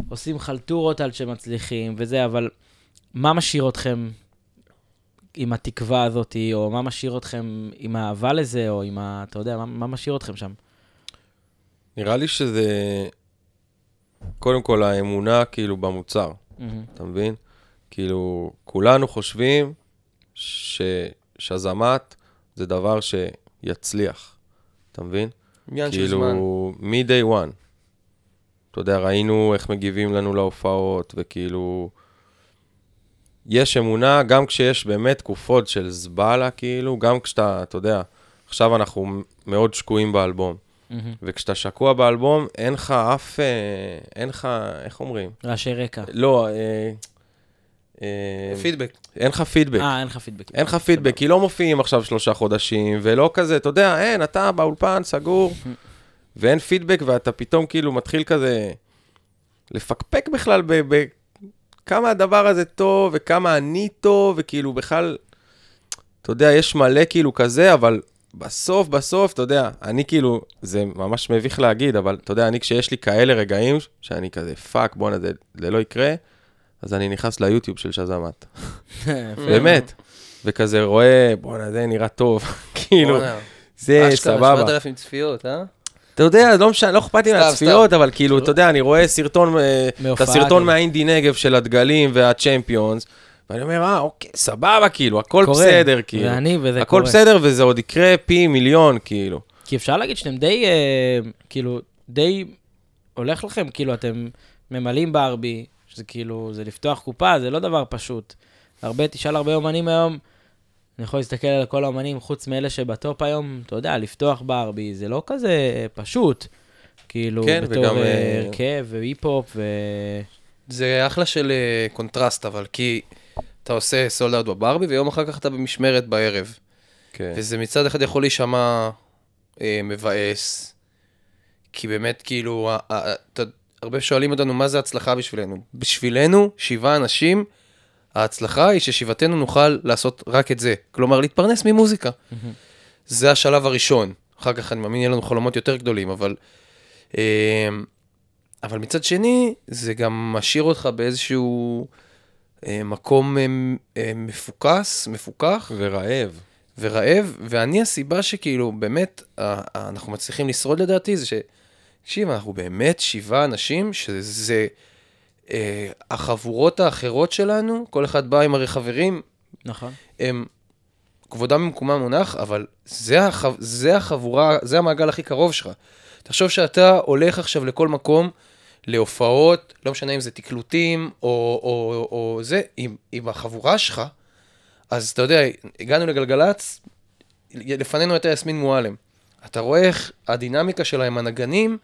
עושים חלטורות עד שמצליחים, וזה, אבל מה משאיר אתכם עם התקווה הזאת, או מה משאיר אתכם עם האהבה לזה, או עם ה... אתה יודע, מה, מה משאיר אתכם שם? נראה לי שזה, קודם כל האמונה כאילו במוצר, מהמם. אתה מבין? כאילו, כולנו חושבים ששזמת זה דבר שיצליח, אתה מבין? עניין של זמן. כאילו, מ-day one. אתה יודע, ראינו איך מגיבים לנו להופעות, וכאילו... יש אמונה, גם כשיש באמת תקופות של זבלה, כאילו, גם כשאתה, אתה יודע, עכשיו אנחנו מאוד שקועים באלבום. מהמם. וכשאתה שקוע באלבום, אין לך אף, אה, אין לך, איך אומרים? רעשי רקע. לא, אה, פידבק. אין לך פידבק. אה, אין לך פידבק. אין לך פידבק, כי לא מופיעים עכשיו שלושה חודשים, ולא כזה, אתה יודע, אין, אתה באולפן, סגור, ואין פידבק, ואתה פתאום כאילו מתחיל כזה לפקפק בכלל בכמה הדבר הזה טוב, וכמה אני טוב, וכאילו בכלל, אתה יודע, יש מלא כאילו כזה, אבל בסוף, בסוף, אתה יודע, אני כאילו, זה ממש מביך להגיד, אבל אתה יודע, אני כשיש לי כאלה רגעים, שאני כזה, fuck, בואנה, זה, זה לא יקרה, אז אני נכנס ליוטיוב של שאזאמאט. באמת. וכזה רואה, בואנה, זה נראה טוב. כאילו, זה אשכרה, סבבה. 7,000 צפיות, אה? אתה יודע, לא משנה, לא אכפת לי מהצפיות. אבל כאילו, אתה יודע, אני רואה סרטון, אה, את הסרטון כזה. מהאינדי נגב של הדגלים והצ'מפיונס, ואני אומר, אה, אוקיי, סבבה, כאילו, הכל קורה. בסדר, כאילו. ואני, וזה הכל קורה. בסדר, וזה עוד יקרה פי מיליון, כאילו. כי אפשר להגיד שאתם די, אה, כאילו, די הולך לכם, כאילו, אתם ממלאים ברבי, שזה כאילו, זה לפתוח קופה, זה לא דבר פשוט. הרבה, תשאל הרבה אומנים היום, אני יכול להסתכל על כל האומנים, חוץ מאלה שב top היום, אתה יודע, לפתוח בארבי, זה לא כזה פשוט. כאילו, כן, בתור וגם, אה, אה, הרכב והיפ-הופ ו... זה אחלה של אה, קונטרסט, אבל כי אתה עושה sold out בבארבי, ויום אחר כך אתה במשמרת בערב. כן. וזה מצד אחד יכול להישמע אה, מבאס, כי באמת, כאילו, אתה- הרבה שואלים אותנו מה זה הצלחה בשבילנו. בשבילנו, שבעה אנשים, ההצלחה היא ששבעתנו נוכל לעשות רק את זה. כלומר, להתפרנס ממוזיקה. זה השלב הראשון. אחר כך, אני מאמין, יהיה לנו חלומות יותר גדולים, אבל... אה, אבל מצד שני, זה גם משאיר אותך באיזשהו אה, מקום אה, אה, מפוקס, מפוקח. ורעב. ורעב, ואני הסיבה שכאילו, באמת, אנחנו מצליחים לשרוד לדעתי, זה ש... תקשיב, אנחנו באמת שבעה אנשים, שזה אה, החבורות האחרות שלנו, כל אחד בא עם הרי חברים, נכון. הם כבודם במקומם מונח, אבל זה, הח... זה החבורה, זה המעגל הכי קרוב שלך. תחשוב שאתה הולך עכשיו לכל מקום, להופעות, לא משנה אם זה תקלוטים או, או, או זה, עם, עם החבורה שלך, אז אתה יודע, הגענו לגלגלצ, לפנינו הייתה יסמין מועלם. אתה רואה איך הדינמיקה שלה עם הנגנים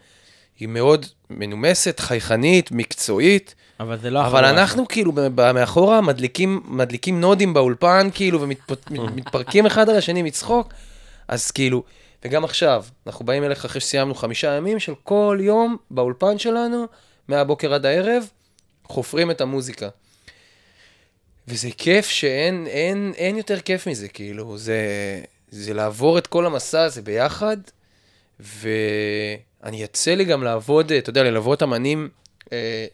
היא מאוד מנומסת, חייכנית, מקצועית. אבל זה לא אבל אנחנו כאילו מאחורה מדליקים, מדליקים נודים באולפן כאילו ומתפרקים אחד על השני מצחוק, אז כאילו, וגם עכשיו, אנחנו באים אליך אחרי שסיימנו חמישה ימים של כל יום באולפן שלנו, מהבוקר עד הערב, חופרים את המוזיקה. וזה כיף שאין אין, אין יותר כיף מזה, כאילו, זה, זה לעבור את כל המסע הזה ביחד, ואני יצא לי גם לעבוד, אתה יודע, ללוות אמנים אה,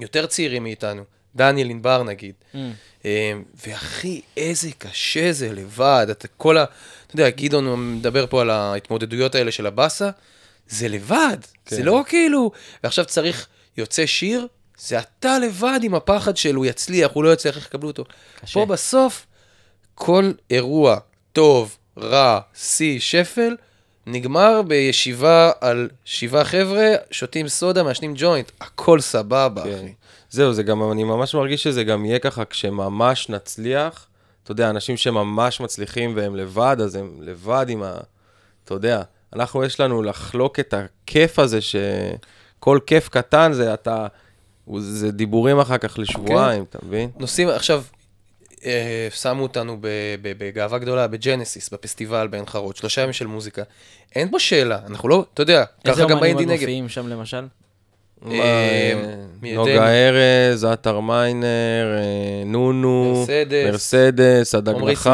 יותר צעירים מאיתנו, דניאל ענבר נגיד. Mm. אה, והכי, איזה קשה זה לבד, אתה כל ה... אתה יודע, גדעון מדבר פה על ההתמודדויות האלה של הבאסה, זה לבד, כן. זה לא כאילו... ועכשיו צריך, יוצא שיר, זה אתה לבד עם הפחד של הוא יצליח, הוא לא יצליח, איך יקבלו אותו. קשה. פה בסוף, כל אירוע, טוב, רע, שיא, שפל, נגמר בישיבה על שבעה חבר'ה, שותים סודה, מעשנים ג'וינט, הכל סבבה, כן. אחי. זהו, זה גם, אני ממש מרגיש שזה גם יהיה ככה כשממש נצליח. אתה יודע, אנשים שממש מצליחים והם לבד, אז הם לבד עם ה... אתה יודע, אנחנו, יש לנו לחלוק את הכיף הזה, שכל כיף קטן זה אתה... זה דיבורים אחר כך לשבועיים, אתה מבין? נוסעים, עכשיו, שמו אותנו ב- ב- בגאווה גדולה בג'נסיס, בפסטיבל בעין חרוד, שלושה ימים של מוזיקה. אין פה שאלה, אנחנו לא, אתה יודע, איזה ככה גם אומנים באינדי נגב. מופיעים שם למשל? אה, אה, נוגה? ארז, עטר מיינר, אה, נונו, מרסדס. הדג נחש.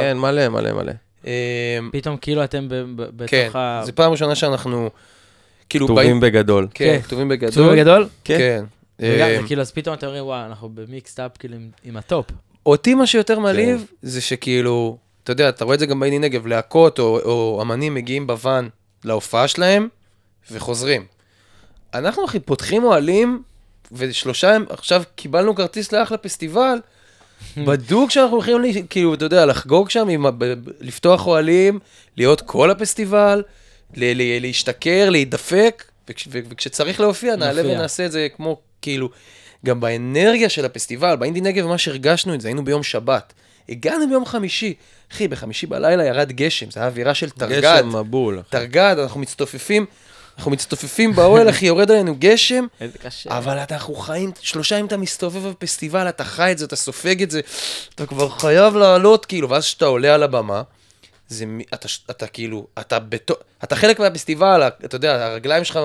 כן, מלא, מלא, מלא. אה, פתאום כאילו אתם ב- בתוך כן, ה... זו פעם ראשונה שאנחנו, כאילו, כתובים בגדול. כן, כן. כתובים בגדול. צור בגדול? כן. כן. וגם, אה, זה כאילו, אז פתאום אתם אומרים, וואו, אנחנו ב mixed up כאילו עם ה top. אותי מה שיותר כן. מעליב, זה שכאילו, אתה יודע, אתה רואה את זה גם באינדי נגב, להקות או, או אמנים מגיעים בוואן להופעה שלהם, וחוזרים. אנחנו, אחי, פותחים אוהלים, ושלושה, עכשיו קיבלנו כרטיס לאחלה פסטיבל, בדוק שאנחנו הולכים, לי- כאילו, אתה יודע, לחגוג שם, עם, ב- לפתוח אוהלים, להיות כל הפסטיבל, ל- ל- להשתכר, להידפק, וכש, וכשצריך להופיע, נעלה. ונעשה את זה כמו, כאילו, גם באנרגיה של הפסטיבל, באינדי נגב, מה שהרגשנו את זה, היינו ביום שבת. הגענו ביום חמישי. אחי, בחמישי בלילה ירד גשם, זו אווירה של תרגד. גשם מבול. תרגד, אנחנו מצטופפים, אנחנו מצטופפים באוהל, אחי, יורד עלינו גשם, איזה קשה. אבל אתה- אנחנו חיים, שלושה ימים אתה מסתובב בפסטיבל, אתה חי את זה, אתה סופג את זה, אתה כבר חייב לעלות, כאילו, ואז כשאתה עולה על הבמה, זה, מ- אתה, אתה כאילו, אתה בתו, אתה חלק מהפסטיבל, אתה יודע, הרגליים שלך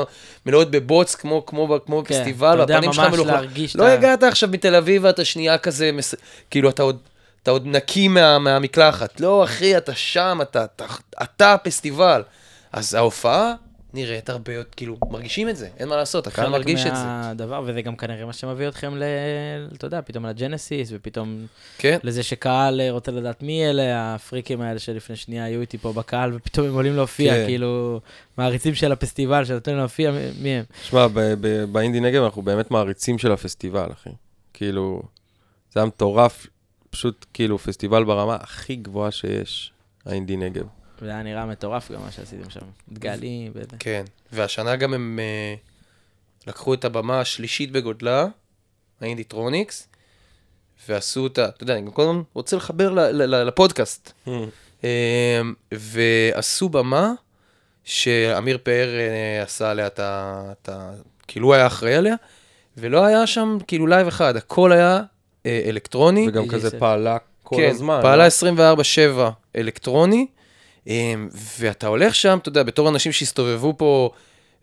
מלאות בבוץ כמו, כמו, כמו כן, בפסטיבל, אתה והפנים שלך. להרגיש לא את ה- הגעת עכשיו מתל אביב ואתה שנייה כזה, מס... כאילו, אתה עוד, אתה עוד נקי מה, מהמקלחת. לא, אחי, אתה שם, אתה, אתה, אתה הפסטיבל. אז ההופעה נראית הרבה יותר, כאילו, מרגישים את זה, אין מה לעשות, הקהל מרגיש את זה. חלק מהדבר, וזה גם כנראה מה שמביא אתכם ל... אתה יודע, פתאום לג'נסיס, ופתאום כן, לזה שקהל אה, רוצה לדעת מי אלה הפריקים האלה שלפני שנייה היו איתי פה בקהל, ופתאום הם עולים להופיע, כן. כאילו, מעריצים של הפסטיבל שנותן להופיע, מי- הם? שמע, באינדי נגב אנחנו באמת מעריצים של הפסטיבל, אחי. כאילו, זה היה מטורף, פשוט כאילו פסטיבל ברמה הכי גבוהה שיש, האינדי נגב. זה היה נראה מטורף גם מה שעשיתם שם. דגלים וזה. כן. והשנה גם הם אה, לקחו את הבמה השלישית בגודלה, האינדיטרוניקס, ועשו אותה, אתה יודע, אני גם כל הזמן רוצה לחבר ל- ל- ל- לפודקאסט. אה, ועשו במה שאמיר פאר אה, עשה עליה את ה... כאילו הוא היה אחראי עליה, ולא היה שם כאילו live אחד, הכל היה אה, אלקטרוני. וגם כזה. פעלה כל כן, הזמן. פעלה לא? 24/7 אלקטרוני, אמ, ואתה הולך שם, אתה יודע, בתור אנשים שהסתובבו פה,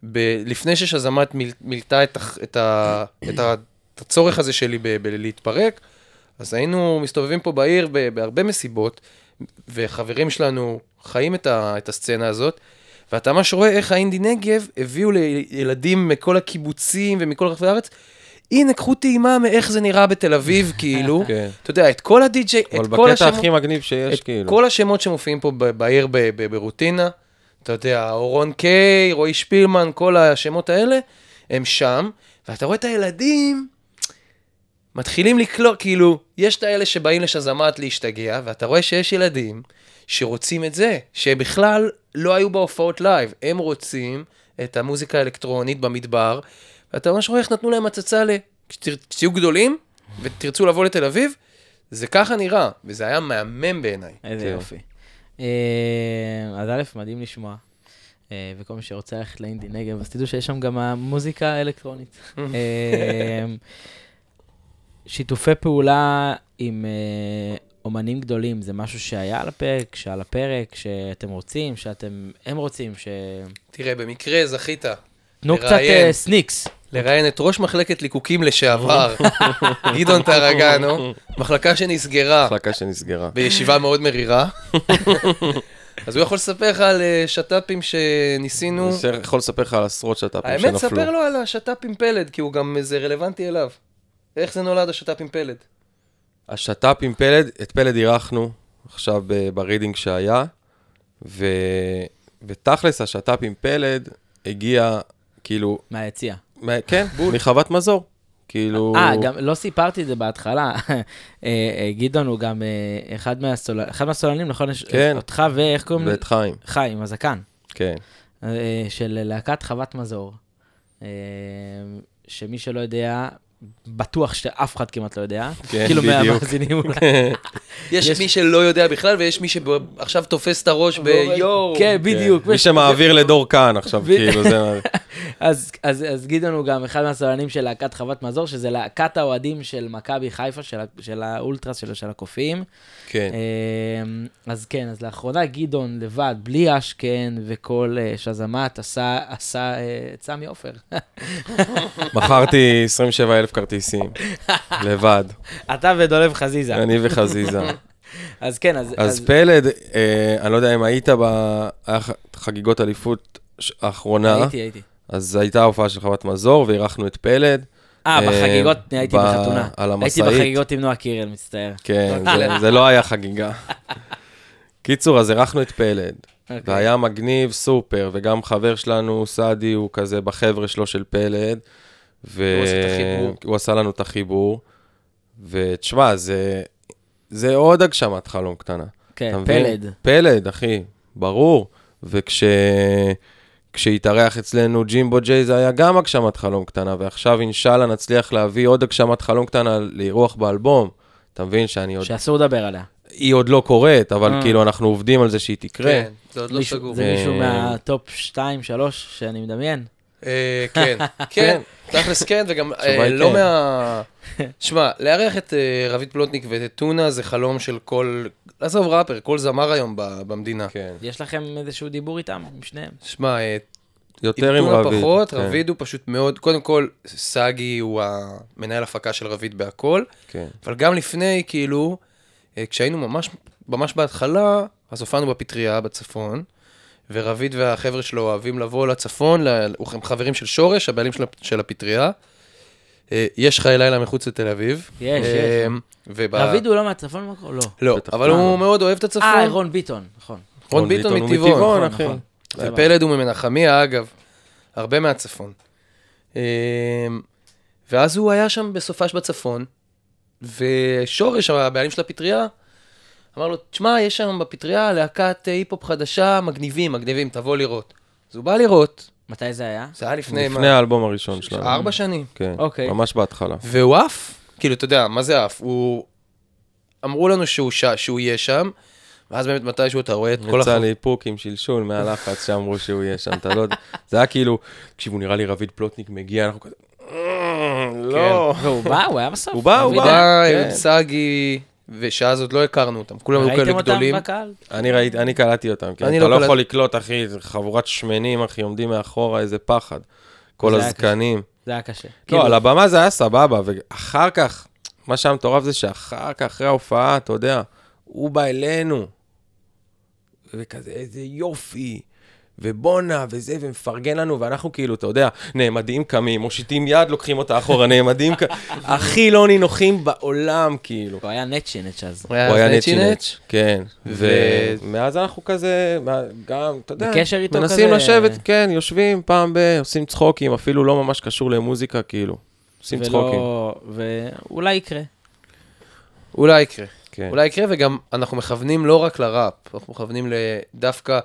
ב- לפני ששאזאמאט מיל- מילאה את, הח- את, ה- את, ה- את הצורך הזה שלי ב- בלהתפרק, אז היינו מסתובבים פה בעיר ב- בהרבה מסיבות, וחברים שלנו חיים את, ה- את הסצנה הזאת, ואתה ממש רואה איך האינדי נגב הביאו לילדים מכל הקיבוצים ומכל רחבי הארץ, הנה, קחו טעימה מאיך זה נראה בתל אביב, כאילו. כן. אתה יודע, את כל הדי-ג'יי, אבל את כל בקטע השמות, הכי מגניב שיש, את כאילו. כל השמות שמופיעים פה בעיר ברוטינה, אתה יודע, אורון קיי, רועי שפילמן, כל השמות האלה, הם שם, ואתה רואה את הילדים מתחילים לקלוט, כאילו, יש את האלה שבאים לשאזאמאט להשתגע, ואתה רואה שיש ילדים שרוצים את זה, שבכלל לא היו בהופעות live, הם רוצים את המוזיקה האלקטרונית במדבר, ואתה ממש רואה איך נתנו להם הצצה ל... כשתהיו גדולים ותרצו לבוא לתל אביב, זה ככה נראה, וזה היה מהמם בעיניי. איזה כן. יופי. אה, אז א', מדהים לשמוע. אה, וכל מי שרוצה ללכת לאינדי נגב, אז תדעו שיש שם גם המוזיקה האלקטרונית. אה, שיתופי פעולה עם אומנים גדולים, זה משהו שהיה על הפרק, שעל הפרק, שאתם רוצים, שאתם, הם רוצים, ש... תראה, במקרה זכית תנו קצת סניקס. לראיין את ראש מחלקת ליקוקים לשעבר, גדעון טרגנו, מחלקה שנסגרה מחלקה שנסגרה. בישיבה מאוד מרירה. אז הוא יכול לספר לך על אה, שת"פים שניסינו. אני יכול לספר לך על עשרות שת"פים האמת, שנפלו. ספר לו על השת"פ עם פלד, כי הוא גם, זה רלוונטי אליו. איך זה נולד השת"פ עם פלד? השת"פ עם פלד, את פלד אירחנו עכשיו ב- ברידינג שהיה, ו... ותכלס השת"פ עם פלד הגיע, כאילו, מהיציע. כן, מחוות מזור. כאילו... אה, גם לא סיפרתי את זה בהתחלה. אה, אה, גדעון הוא גם אה, אחד מהסול- אחד מהסולנים, נכון? כן. אותך ואיך קוראים ואת חיים, חיים, הזקן. כן. של להקת חוות מזור. שמי שלא יודע, בטוח שאף אחד כמעט לא יודע. כן, כאילו בדיוק. מהמאזינים אולי. יש יש- מי שלא יודע בכלל, ויש מי שעכשיו תופס את הראש ביואו. כן, בדיוק. מי שמעביר לדור כאן עכשיו. כאילו, זה... אז, אז, אז גדעון הוא גם אחד מהסולנים של להקת חוות מזור, שזה להקת האוהדים של מכבי חיפה, של, האולטרס, של, של הקופים. כן. אמ, אז כן, אז לאחרונה גדעון לבד, בלי אשכן וכל אה, שזמת, עשה, עשה אה, את סמי עופר. מכרתי 27 אלף כרטיסים, לבד, אתה ודולב חזיזה. אני וחזיזה. אז כן, אז... אז פלד, אה, אני לא יודע אם היית בחגיגות אליפות האחרונה, הייתי, הייתי. אז הייתה הופעה של חוות מזור, ואירחנו את פלד. אה, אה, בחגיגות, הייתי בחתונה. על הייתי המשאית. בחגיגות עם נועה קירל, מצטער. כן, זה- לא היה חגיגה. קיצור, אז אירחנו את פלד, אוקיי. והיה מגניב סופר, וגם חבר שלנו, סעדי, הוא כזה בחבר'ה שלו של פלד. הוא החיבור. והוא עשה לנו את החיבור. ותשמע, זה, זה עוד הגשמת חלום קטנה. כן? פלד. פלד, אחי, ברור. וכש... כשהתארח אצלנו ג'ימבו ג'יי זה היה גם הגשמת חלום קטנה, ועכשיו אינשאללה נצליח להביא עוד הגשמת חלום קטנה לאירוח באלבום. אתה מבין שאני עוד... שאסור לדבר עליה. היא עוד לא קורית, אבל אה. כאילו אנחנו עובדים על זה שהיא תקרה. כן, זה עוד לא מישהו- סגור. זה מישהו אה, מה top 2, 3 שאני מדמיין. אה, כן, כן, תכלס כן, וגם אה, לא כן. מה... שמע, לארח את אה, רביד פלוטניק ואת טונה זה חלום של כל... עזוב ראפר, כל זמר היום במדינה. כן. יש לכם איזשהו דיבור איתם, עם שניהם? שמע, יותר עם רביד. פחות, כן, רביד הוא פשוט מאוד... קודם כל, סגי הוא המנהל הפקה של רביד בהכל, כן. אבל גם לפני, כאילו, כשהיינו ממש, ממש בהתחלה, אז הופענו בפטריה בצפון, ורביד והחבר'ה שלו אוהבים לבוא לצפון, הם חברים של שורש, הבעלים של, של הפטריה. אה, יש חיי לילה מחוץ לתל אביב. יש, יש. וב- רביד הוא לא מהצפון במקור? לא. לא. אבל אה. הוא מאוד אוהב את הצפון. אה, רון ביטון, נכון. רון ביטון הוא מטבעון. נכון, אחי. נכון. ופלד הוא ממנחמיה, אגב. הרבה מהצפון. אה, ואז הוא היה שם בסופש בצפון, ושורש, הבעלים של הפטריה, אמר לו, תשמע, יש שם בפטריה להקת היפ-הופ חדשה, מגניבים, מגניבים, תבוא לראות. אז הוא בא לראות, מתי זה היה? זה היה לפני, לפני מה? האלבום הראשון שלנו. ארבע שנים. כן, אוקיי. ממש בהתחלה. והוא עף, כאילו, אתה יודע, מה זה עף? הוא... אמרו לנו שהוא, ש... שהוא יהיה שם, ואז באמת מתישהו אתה רואה את כל יצא החבר... לי איפוק עם שלשול מהלחץ שאמרו שהוא יהיה שם, אתה לא יודע. זה היה כאילו, תקשיבו, נראה לי רביד פלוטניק מגיע, אנחנו כזה... "אה, לא. והוא בא, הוא היה בסוף. הוא בא, הוא בא. כן. עם סגי, ושאז עוד לא הכרנו אותם, כולם היו כאלה ראיתם אותם גדולים. בקהל? אני ראיתי, אני קלטתי אותם, כן. אני אתה לא לא קלט- יכול לקלוט, אחי, חבורת שמנים, אחי, עומדים מאחורה, איזה פחד. כל הזקנים. זה היה קשה. לא, כאילו, על הבמה זה היה סבבה, ואחר כך, מה שהיה מטורף זה שאחר כך, אחרי ההופעה, אתה יודע, הוא בא אלינו, וכזה, איזה יופי, ובואנה, וזה, ומפרגן לנו, ואנחנו כאילו, אתה יודע, נעמדים קמים, מושיטים יד, לוקחים אותה אחורה, נעמדים. הכי לא נינוחים בעולם, כאילו. הוא היה נצ'י נצ' אז. הוא היה נצ'י נצ', כן. ומאז אנחנו כזה, גם, אתה יודע, בקשר איתו מנסים כזה- לשבת, כן, יושבים פעם ב... עושים צחוקים, אפילו לא ממש קשור למוזיקה, כאילו. עושים צחוקים. ולא- ואולי יקרה. אולי יקרה. כן. אולי יקרה, וגם אנחנו מכוונים לא רק לראפ, אנחנו מכוונים לדווקא,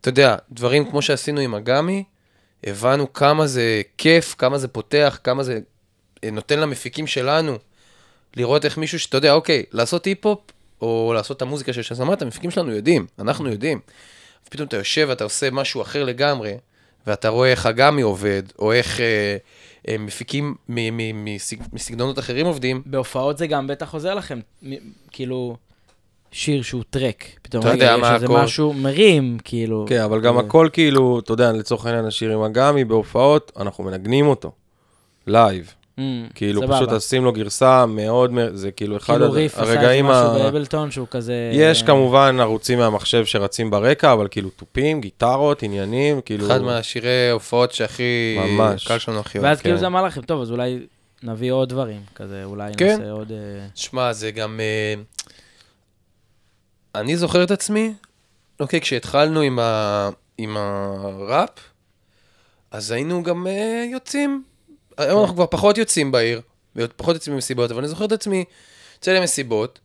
אתה יודע, דברים כמו שעשינו עם אגמי, הבנו כמה זה כיף, כמה זה פותח, כמה זה אה, נותן למפיקים שלנו לראות איך מישהו שאתה יודע, אוקיי, לעשות היפ-הופ, או לעשות את המוזיקה של שזמת, המפיקים שלנו יודעים, אנחנו יודעים. פתאום אתה יושב ואתה עושה משהו אחר לגמרי, ואתה רואה איך אגמי עובד, או איך אה, אה, מפיקים מסגנונות אחרים עובדים, בהופעות זה גם בטח עוזר לכם, מ- כאילו, שיר שהוא טרק. פתאום אתה רגע, יודע יש מה איזה הכל. משהו מרים, כאילו. כן, אבל גם זה- הכל כאילו, אתה יודע, לצורך העניין השיר עם אגמי בהופעות, אנחנו מנגנים אותו. לייב. Mm, כאילו, סבבה. פשוט עושים לו גרסה מאוד, זה כאילו אחד כאילו הד- ריף עשה איזה הרגעים משהו ה... באבלטון שהוא כזה... יש כמובן ערוצים מהמחשב שרצים ברקע, אבל כאילו תופים, גיטרות, עניינים, כאילו... אחד מהשירי הופעות שהכי... ממש. קל שלנו הכי. ואז כאילו כן. זה אמר לכם, טוב, אז אולי נביא עוד דברים, כזה, אולי כן. נעשה עוד... אה, שמע, זה גם... אני זוכר את עצמי, אוקיי, כשהתחלנו עם, ה... עם הראפ, אז היינו גם אה, יוצאים. היום אנחנו כבר פחות יוצאים בעיר, פחות יוצאים למסיבות, אבל אני זוכר את עצמי, יוצא למסיבות,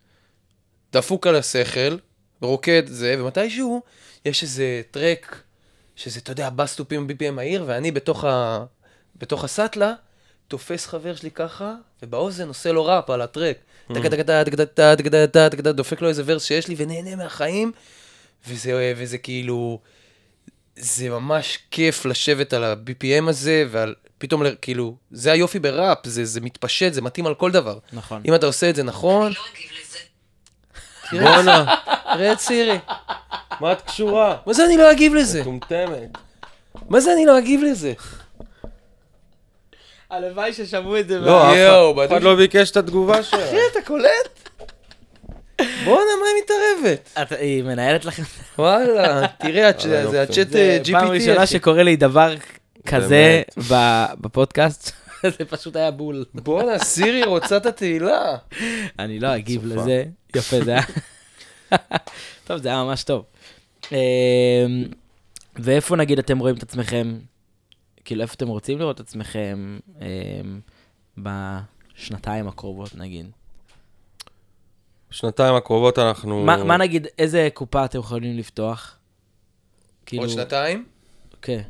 דפוק על השכל, רוקד זה, ומתישהו יש איזה טרק, שזה, אתה יודע, בסטופים BPM מהיר, ואני בתוך, ה... בתוך הסאטלה, תופס חבר שלי ככה, ובאוזן עושה לו ראפ על הטרק. דופק לו איזה ורס שיש לי, ונהנה מהחיים, וזה, וזה כאילו, זה ממש כיף לשבת על ה-BPM הזה, ועל, פתאום, ל- כאילו, זה היופי בראפ, זה, זה מתפשט, זה מתאים על כל דבר. נכון. אם אתה עושה את זה נכון, בואנה, תראה את סירי. מה את קשורה? מה זה אני לא אגיב לזה? מטומטמת. מה זה אני לא אגיב לזה? הלוואי ששמעו את זה. לא, אף אחד- לא ביקש את התגובה שלה. אחי, אתה קולט? בואנה, מה היא מתערבת? היא מנהלת לכם. וואלה, תראה, הצ'- וואלה, זה יופי. הצ'אט זה GPT. פעם ראשונה. שקורה לי דבר כזה בפודקאסט. זה פשוט היה בול. בואנה, סירי רוצה את התהילה. אני לא אגיב. לזה. יפה, זה היה... טוב, זה היה ממש טוב. אמ, ואיפה נגיד אתם רואים את עצמכם, כאילו איפה אתם רוצים לראות את עצמכם אמ, בשנתיים הקרובות נגיד? שנתיים הקרובות אנחנו... מה מה נגיד, איזה קופה אתם יכולים לפתוח? כאילו, עוד שנתיים? כן.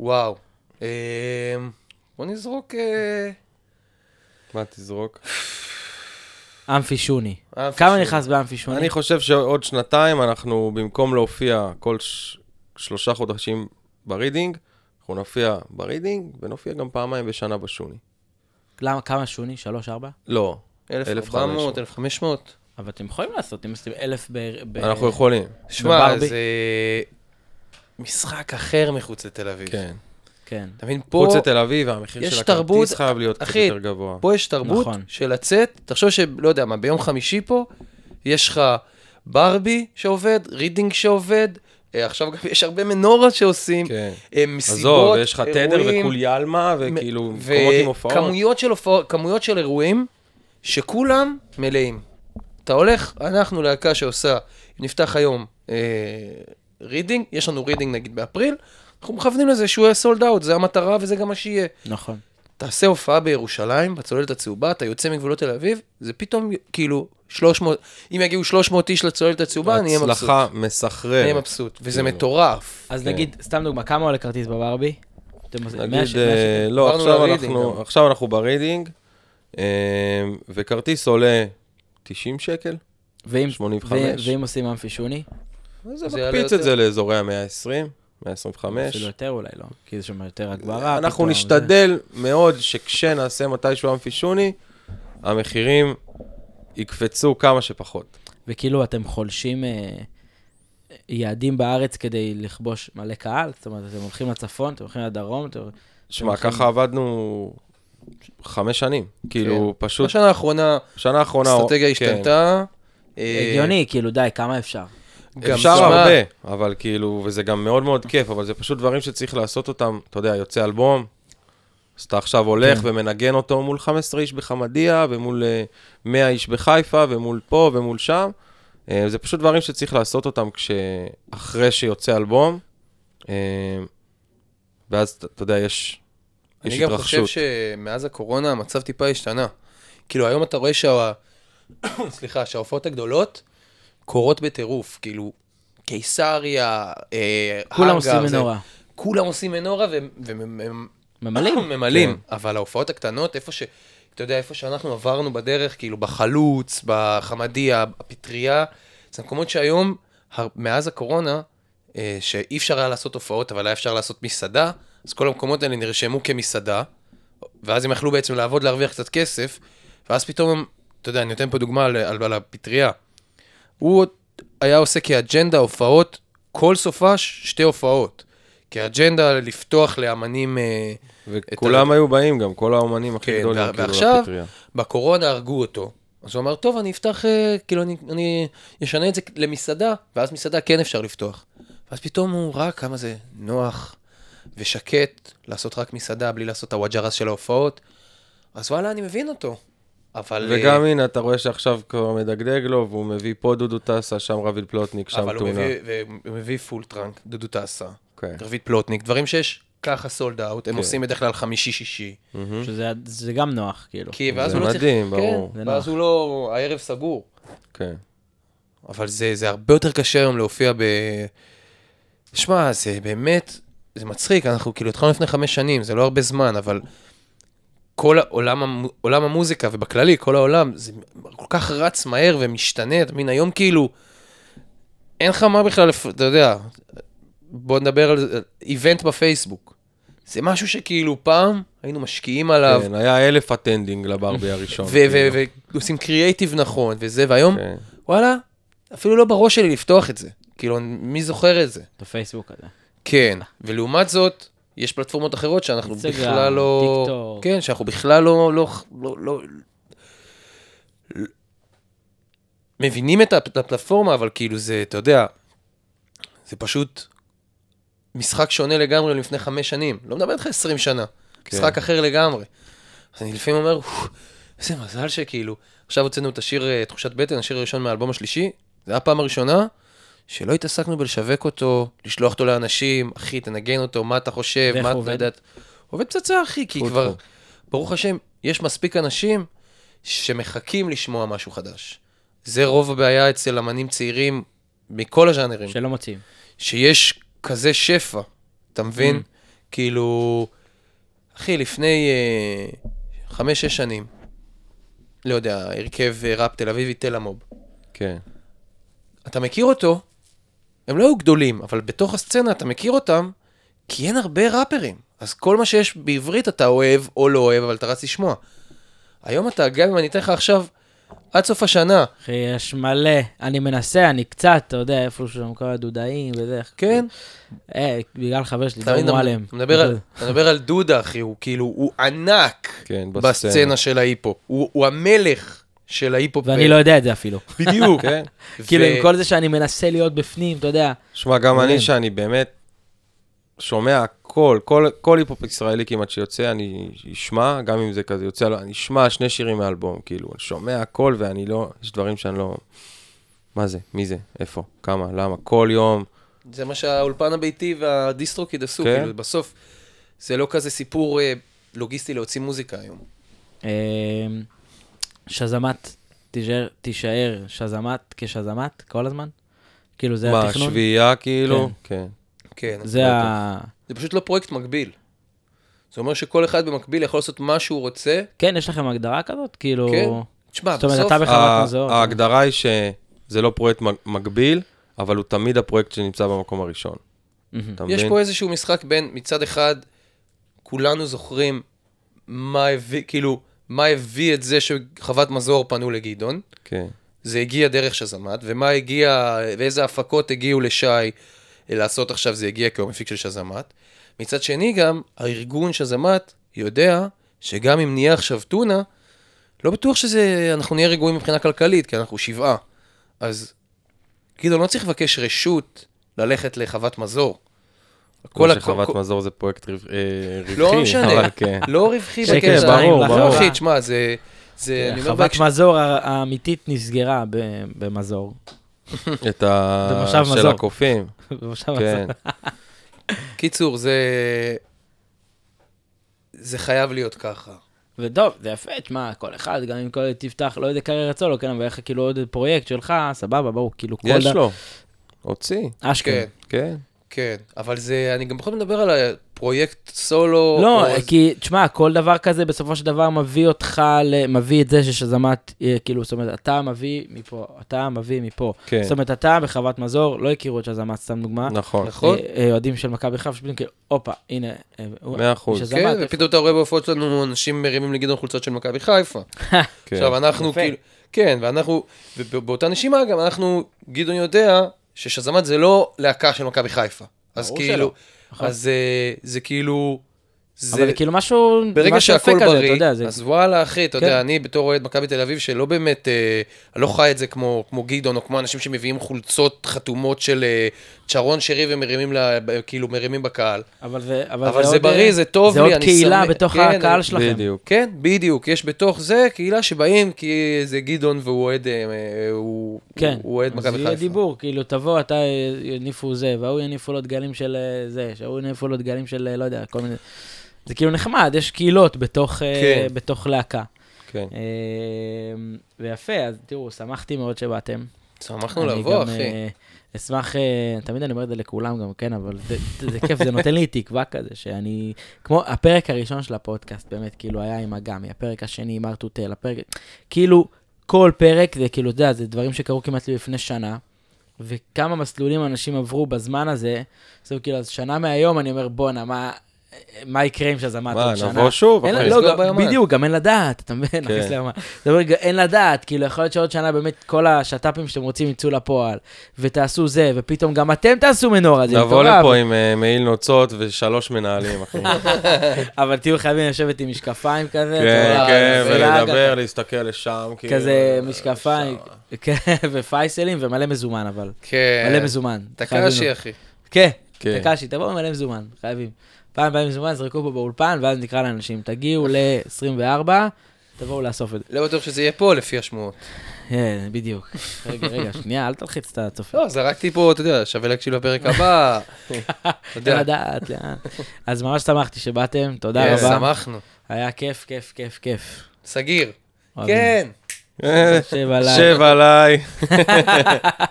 וואו. אמ, בוא נזרוק... אה, מה תזרוק? אמפי שוני. אמפי כמה שוני. נכנס באמפי שוני? אני חושב שעוד שנתיים אנחנו, במקום להופיע כל ש... שלושה חודשים ברידינג, אנחנו נופיע ברידינג ונופיע גם פעמיים בשנה בשוני. למה, כמה שוני? שלוש, ארבע? לא, 1,400, 1,500. אבל אתם יכולים לעשות, אם עושים אלף ב... ב- אנחנו יכולים, שמע? זה משחק אחר מחוץ לתל אביב. כן. כן. אתה מבין, פה... חוץ לתל אביב, המחיר יש של תרבות- הכרטיס חייב להיות קצת אחי, יותר גבוה. פה יש תרבות נכון. של לצאת, תחשוב שלא יודע מה, ביום חמישי פה, יש לך בארבי שעובד, רידינג שעובד, עכשיו גם יש הרבה מנורות שעושים, כן. אה, מסיבות, עזוב, יש לך תדר אירועים, וכוליאלמה, וכאילו, מקומות עם הופעות. וכמויות של, כמויות של אירועים שכולם מלאים. אתה הולך, אנחנו להקה שעושה, נפתח היום אה, רידינג, יש לנו רידינג נגיד באפריל, אנחנו מכוונים לזה שהוא יהיה sold out, זה המטרה וזה גם מה שיהיה. נכון. תעשה הופעה בירושלים, בצוללת הצהובה, אתה יוצא מגבולות תל אביב, זה פתאום כאילו 300, אם יגיעו 300 איש לצוללת הצהובה, אני אהיה מבסוט. הצלחה אני אהיה מסחררת. מבסוט, וזה כאילו. מטורף. אז כן. נגיד, סתם דוגמה, כמה עולה כרטיס בברבי? נגיד, אה. לא, עכשיו אנחנו, גם. עכשיו אנחנו ברדינג, אה, וכרטיס עולה 90 שקל, ואם- 85. ו- ואם עושים אמפי שוני? זה מקפיץ. את זה לאזורי ה-120, 125. אפילו יותר אולי לא, כי יש שם יותר הגברה. אנחנו פתאום, נשתדל מאוד שכשנעשה מתישהו אמפישוני, המחירים יקפצו כמה שפחות. זה. וכאילו אתם חולשים אה, יעדים בארץ כדי לכבוש מלא קהל? זאת אומרת, אתם הולכים לצפון, אתם הולכים לדרום, אתם... שמע, הולכים- ככה עבדנו חמש שנים. כאילו, פשוט, בשנה האחרונה, בשנה האחרונה... האסטרטגיה כן. השתנתה. אה, הגיוני, כאילו, די, כמה אפשר? אפשר הרבה, אבל כאילו, וזה גם מאוד מאוד כיף, אבל זה פשוט דברים שצריך לעשות אותם, אתה יודע, יוצא אלבום, אז אתה עכשיו הולך כן. ומנגן אותו מול 15 איש בחמדיה, ומול אה, 100 איש בחיפה, ומול פה ומול שם. אה, זה פשוט דברים שצריך לעשות אותם כשאחרי שיוצא אלבום, אה, ואז, אתה- יודע, יש, יש אני גם חושב התרחשות. שמאז הקורונה המצב טיפה השתנה. כאילו, היום אתה רואה שה... סליחה, שההופעות הגדולות קורות בטירוף. כאילו, קיסריה, אה, כולם עושים מנורה. כולם עושים מנורה וממלאים. ממלאים? כן. אבל ההופעות הקטנות, איפה ש... אתה יודע, איפה שאנחנו עברנו בדרך, כאילו בחלוץ, בחמדיה, בפטריה, זה מקומות שהיום, מאז הקורונה, אה, שאי אפשר היה לעשות הופעות, אבל היה אפשר לעשות מסעדה, אז כל המקומות האלה נרשמו כמסעדה, ואז הם יכלו בעצם לעבוד, להרוויח קצת כסף, ואז פתאום הם, אתה יודע, אני נותן פה דוגמה על, על, על הפטריה. הוא היה עושה כאג'נדה הופעות, כל סופש שתי הופעות. כאג'נדה לפתוח לאמנים... אה, וכולם היו באים גם, כל האומנים הכי כן, גדולים, כאילו, ועכשיו- לפטריה. בקורונה הרגו אותו. אז הוא אמר, טוב, אני אפתח, אה, כאילו, אני, אני אשנה את זה למסעדה, ואז מסעדה כן אפשר לפתוח. ואז פתאום הוא ראה כמה זה נוח ושקט לעשות רק מסעדה בלי לעשות את הוואג'רס של ההופעות. אז וואלה, אני מבין אותו. אבל... וגם אה, הנה, אתה רואה שעכשיו כבר מדגדג לו, והוא מביא פה דודו טסה, שם רביד פלוטניק, שם אבל הוא טונה. מביא, והוא מביא full trunk, דודו טסה, כן. רביד פלוטניק, דברים שיש ככה sold out, הם כן. עושים בדרך כלל חמישי-שישי. שזה זה גם נוח, כאילו. כי ואז זה הוא לא צריך... מדהים, ברור. כן, זה ואז נוח. הוא לא... הערב סגור. כן. אבל זה, זה הרבה יותר קשה היום להופיע ב... שמע, זה באמת, זה מצחיק, אנחנו כאילו התחלנו לפני חמש שנים, זה לא הרבה זמן, אבל כל העולם, עולם המוזיקה, ובכללי, כל העולם, זה כל כך רץ מהר ומשתנה, אתה מבין, היום כאילו, אין לך מה בכלל, אתה יודע, בוא נדבר על זה, event בפייסבוק. זה משהו שכאילו פעם היינו משקיעים עליו, כן, היה אלף attending לברבי הראשון. כאילו. ועושים קריאייטיב נכון, וזה, והיום, כן. וואלה, אפילו לא בראש שלי לפתוח את זה. כאילו, מי זוכר את זה? בפייסבוק הזה. כן, ולעומת זאת, יש פלטפורמות אחרות שאנחנו אינסטגרם, בכלל לא... טיקטוק. כן, שאנחנו בכלל לא... לא, לא, לא... מבינים את הפ- את הפלטפורמה, אבל כאילו זה, אתה יודע, זה פשוט משחק שונה לגמרי מלפני חמש שנים. לא מדבר איתך 20 שנה, כן. משחק אחר לגמרי. אז אני לפעמים אומר, "אוף, איזה מזל שכאילו, עכשיו הוצאנו את השיר אה, תחושת בטן, השיר הראשון מהאלבום השלישי, זה היה הפעם הראשונה שלא התעסקנו בלשווק אותו, לשלוח אותו לאנשים, אחי, תנגן אותו, מה אתה חושב, מה אתה? יודעת. עובד פצצה, אחי, כי כבר. ברוך השם, יש מספיק אנשים שמחכים לשמוע משהו חדש. זה רוב הבעיה אצל אמנים צעירים מכל הז'אנרים. שלא מוציאים. שיש כזה שפע, אתה מבין? Mm. כאילו, אחי, לפני אה, חמש-שש שנים, לא יודע, הרכב אה, ראפ תל אביבי, תל המוב. כן. אתה מכיר אותו, הם לא היו גדולים, אבל בתוך הסצנה אתה מכיר אותם, כי אין הרבה ראפרים. אז כל מה שיש בעברית אתה אוהב או לא אוהב, אבל אתה רץ לשמוע. היום אתה, גם אם אני אתן לך עכשיו, עד סוף השנה, אחי, יש מלא. אני מנסה, אני קצת, אתה יודע, איפה שם כל הדודאים וזה. כן? אה, בגלל חבר שלי, מבין, מועלם. אתה מדבר על- דודה, אחי, הוא כאילו, הוא ענק כן, בסצנה של ההיפו. הוא הוא המלך, של ההיפ-הופ. ואני לא יודע את זה אפילו. בדיוק. כן. כאילו, עם כל זה שאני מנסה להיות בפנים, אתה יודע. שמע, גם. אני, שאני באמת שומע הכל, כל, כל היפ-הופ ישראלי כמעט שיוצא, אני אשמע, גם אם זה כזה יוצא, לא, אני אשמע שני שירים מהאלבום, כאילו, אני שומע הכל ואני לא, יש דברים שאני לא... מה זה? מי זה? איפה? כמה? למה? כל יום. זה מה שהאולפן הביתי והדיסטרוקיד עשו, כן. כאילו, בסוף זה לא כזה סיפור אה, לוגיסטי להוציא מוזיקה היום. שזמת, תישאר, תישאר שזמת כשזמת כל הזמן? כאילו, זה מה, התכנון? שביעייה כאילו? כן. כן. זה ה... זה פשוט לא פרויקט מקביל. זה אומר שכל אחד במקביל יכול לעשות מה שהוא רוצה. כן, יש לכם הגדרה כזאת? כאילו... כן. תשמע, זאת אומרת, בסוף... אתה בחוות ה- מזור. ההגדרה היא שזה לא פרויקט מקביל, אבל הוא תמיד הפרויקט שנמצא במקום הראשון. יש? פה איזשהו משחק בין, מצד אחד, כולנו זוכרים מה הביא, כאילו, מה הביא את זה שחוות מזור פנו לגדעון. כן. זה הגיע דרך שזמת, ומה הגיע, ואיזה הפקות הגיעו לשי לעשות עכשיו, זה הגיע כי הוא מפיק של שזמת. מצד שני גם, הארגון שזמת יודע שגם אם נהיה עכשיו טונה, לא בטוח שזה, אנחנו נהיה רגועים מבחינה כלכלית, כי אנחנו שבעה. אז גדעון לא צריך לבקש רשות ללכת לחוות מזור. כל הכל- שחוות מזור זה פרויקט אה, רווחי, לא משנה, אבל כן. לא רווחי בקטע. ברור, לא ברור. רווחי, תשמע, זה... חוות מזור האמיתית נסגרה ב- במזור. את ה... במושב של מזור. הקופים, במושב כן. מזור. קיצור, זה... זה חייב להיות ככה. וטוב, זה יפה, תשמע, כל אחד, גם אם כל תפתח, לא יודע קריירה אצלו, לא, כן, אבל איך כאילו עוד פרויקט שלך, סבבה, ברור, כאילו כל... יש לו. הוציא, אשכרה. כן, כן. אבל זה, אני גם זאת מדבר על הפרויקט סולו. לא, או- כי, תשמע, כל דבר כזה בסופו של דבר מביא אותך, ל- מביא את זה ששזמת, אה, כאילו, זאת אומרת, אתה מביא מפה, אתה מביא מפה. כן. זאת אומרת, אתה בחוות מזור, לא הכירו את שזמת, סתם דוגמה. נכון. נכון? אה, אה, אוהדים של מכבי חיפה, שפתאום כאילו, הופה, הנה, אה, מאה אחוז. כן, איפה- ופתאום אתה רואה בהופעות שלנו אנשים מרימים לגדעון חולצות של מכבי חיפה. כן. עכשיו, אנחנו. כאילו... כן, ואנחנו... ובאותה נשימה גם, אנחנו... גדעון יודע ששזמת זה לא להקה של מכבי חיפה. אז כאילו... שלא. נכון. אז אה, זה כאילו... זה- אבל כאילו משהו, ברגע משהו שהכל כזה, בריא, אתה יודע, זה... אז וואלה, אחי, אתה כן. יודע, אני בתור אוהד מכבי תל אביב, שלא באמת, אה, לא חי את זה כמו, כמו גדעון, או כמו אנשים שמביאים חולצות חתומות של אה, צ'רון שרי ומרימים, לה, כאילו, מרימים בקהל. אבל זה, אבל אבל זה עוד, בריא, אה, זה טוב זה לי, עוד אני קהילה שמח- בתוך כן, הקהל אני- שלכם. בדיוק. כן, בדיוק, יש בתוך זה קהילה שבאים כי זה גדעון והוא אוהד, אה, הוא כן, הוא אוהד אז מכבי יהיה חיפה. דיבור, כאילו, תבוא, אתה אה, יניפו זה, וההוא יניפו לו דגלים של אה, זה, שההוא יניפו לו דגלים של, אה, לא יודע, כל מיני... זה כאילו נחמד, יש קהילות בתוך, אה, כן. בתוך להקה. כן. אה, ויפה, אז תראו, שמחתי מאוד שבאתם. שמחנו לבוא, גם, אחי. אשמח, אה, תמיד אני אומר את זה לכולם גם, כן, אבל זה, כיף, זה נותן לי תקווה כזה, שאני, כמו הפרק הראשון של הפודקאסט, באמת, כאילו, היה עם אגמי, הפרק השני עם ארטוטל, הפרק, כאילו, כל פרק זה כאילו, אתה יודע, זה דברים שקרו כמעט לפני שנה, וכמה מסלולים אנשים עברו בזמן הזה, זה כאילו, אז שנה מהיום אני אומר, בואנה, מה... מה יקרה עם שזמת מה, עוד שנה? נבוא שוב? לא, נסגור גם, ביומן. בדיוק, גם אין לדעת, אתה מבין? כן. נכניס ליומן. זה אומר, אין לדעת, כאילו, יכול להיות שעוד שנה באמת כל השת"פים שאתם רוצים יצאו לפועל, ותעשו זה, ופתאום גם אתם תעשו מנורה, זה נבוא. לפה עם אה, מעיל נוצות ושלוש מנהלים, אחי. אבל תהיו חייבים לשבת עם משקפיים כזה, כן, כן, ולדבר, להסתכל לשם, כאילו. כזה משקפיים, כן, ופייסלים ומלא מזומן, אבל. כן. מלא מזומן. תקשי. אחי. כן, כן. תקשי, תבואו מלא מזומן, חייבים. פעם באים מזומן, זרקו פה באולפן, ואז נקרא לאנשים, תגיעו ל-24, תבואו לאסוף את זה. לא בטוח שזה יהיה פה, לפי השמועות. כן, בדיוק. רגע, רגע, שנייה, אל תלחיץ את הצופים. לא, זרקתי פה, אתה יודע, שווה להקשיב לפרק הבא. אתה אין יודע. לדעת לאן. אז ממש שמחתי שבאתם, תודה כן, רבה. שמחנו. היה כיף, כיף, כיף, כיף. סגיר. כן. אה, שב עליי. שב עליי.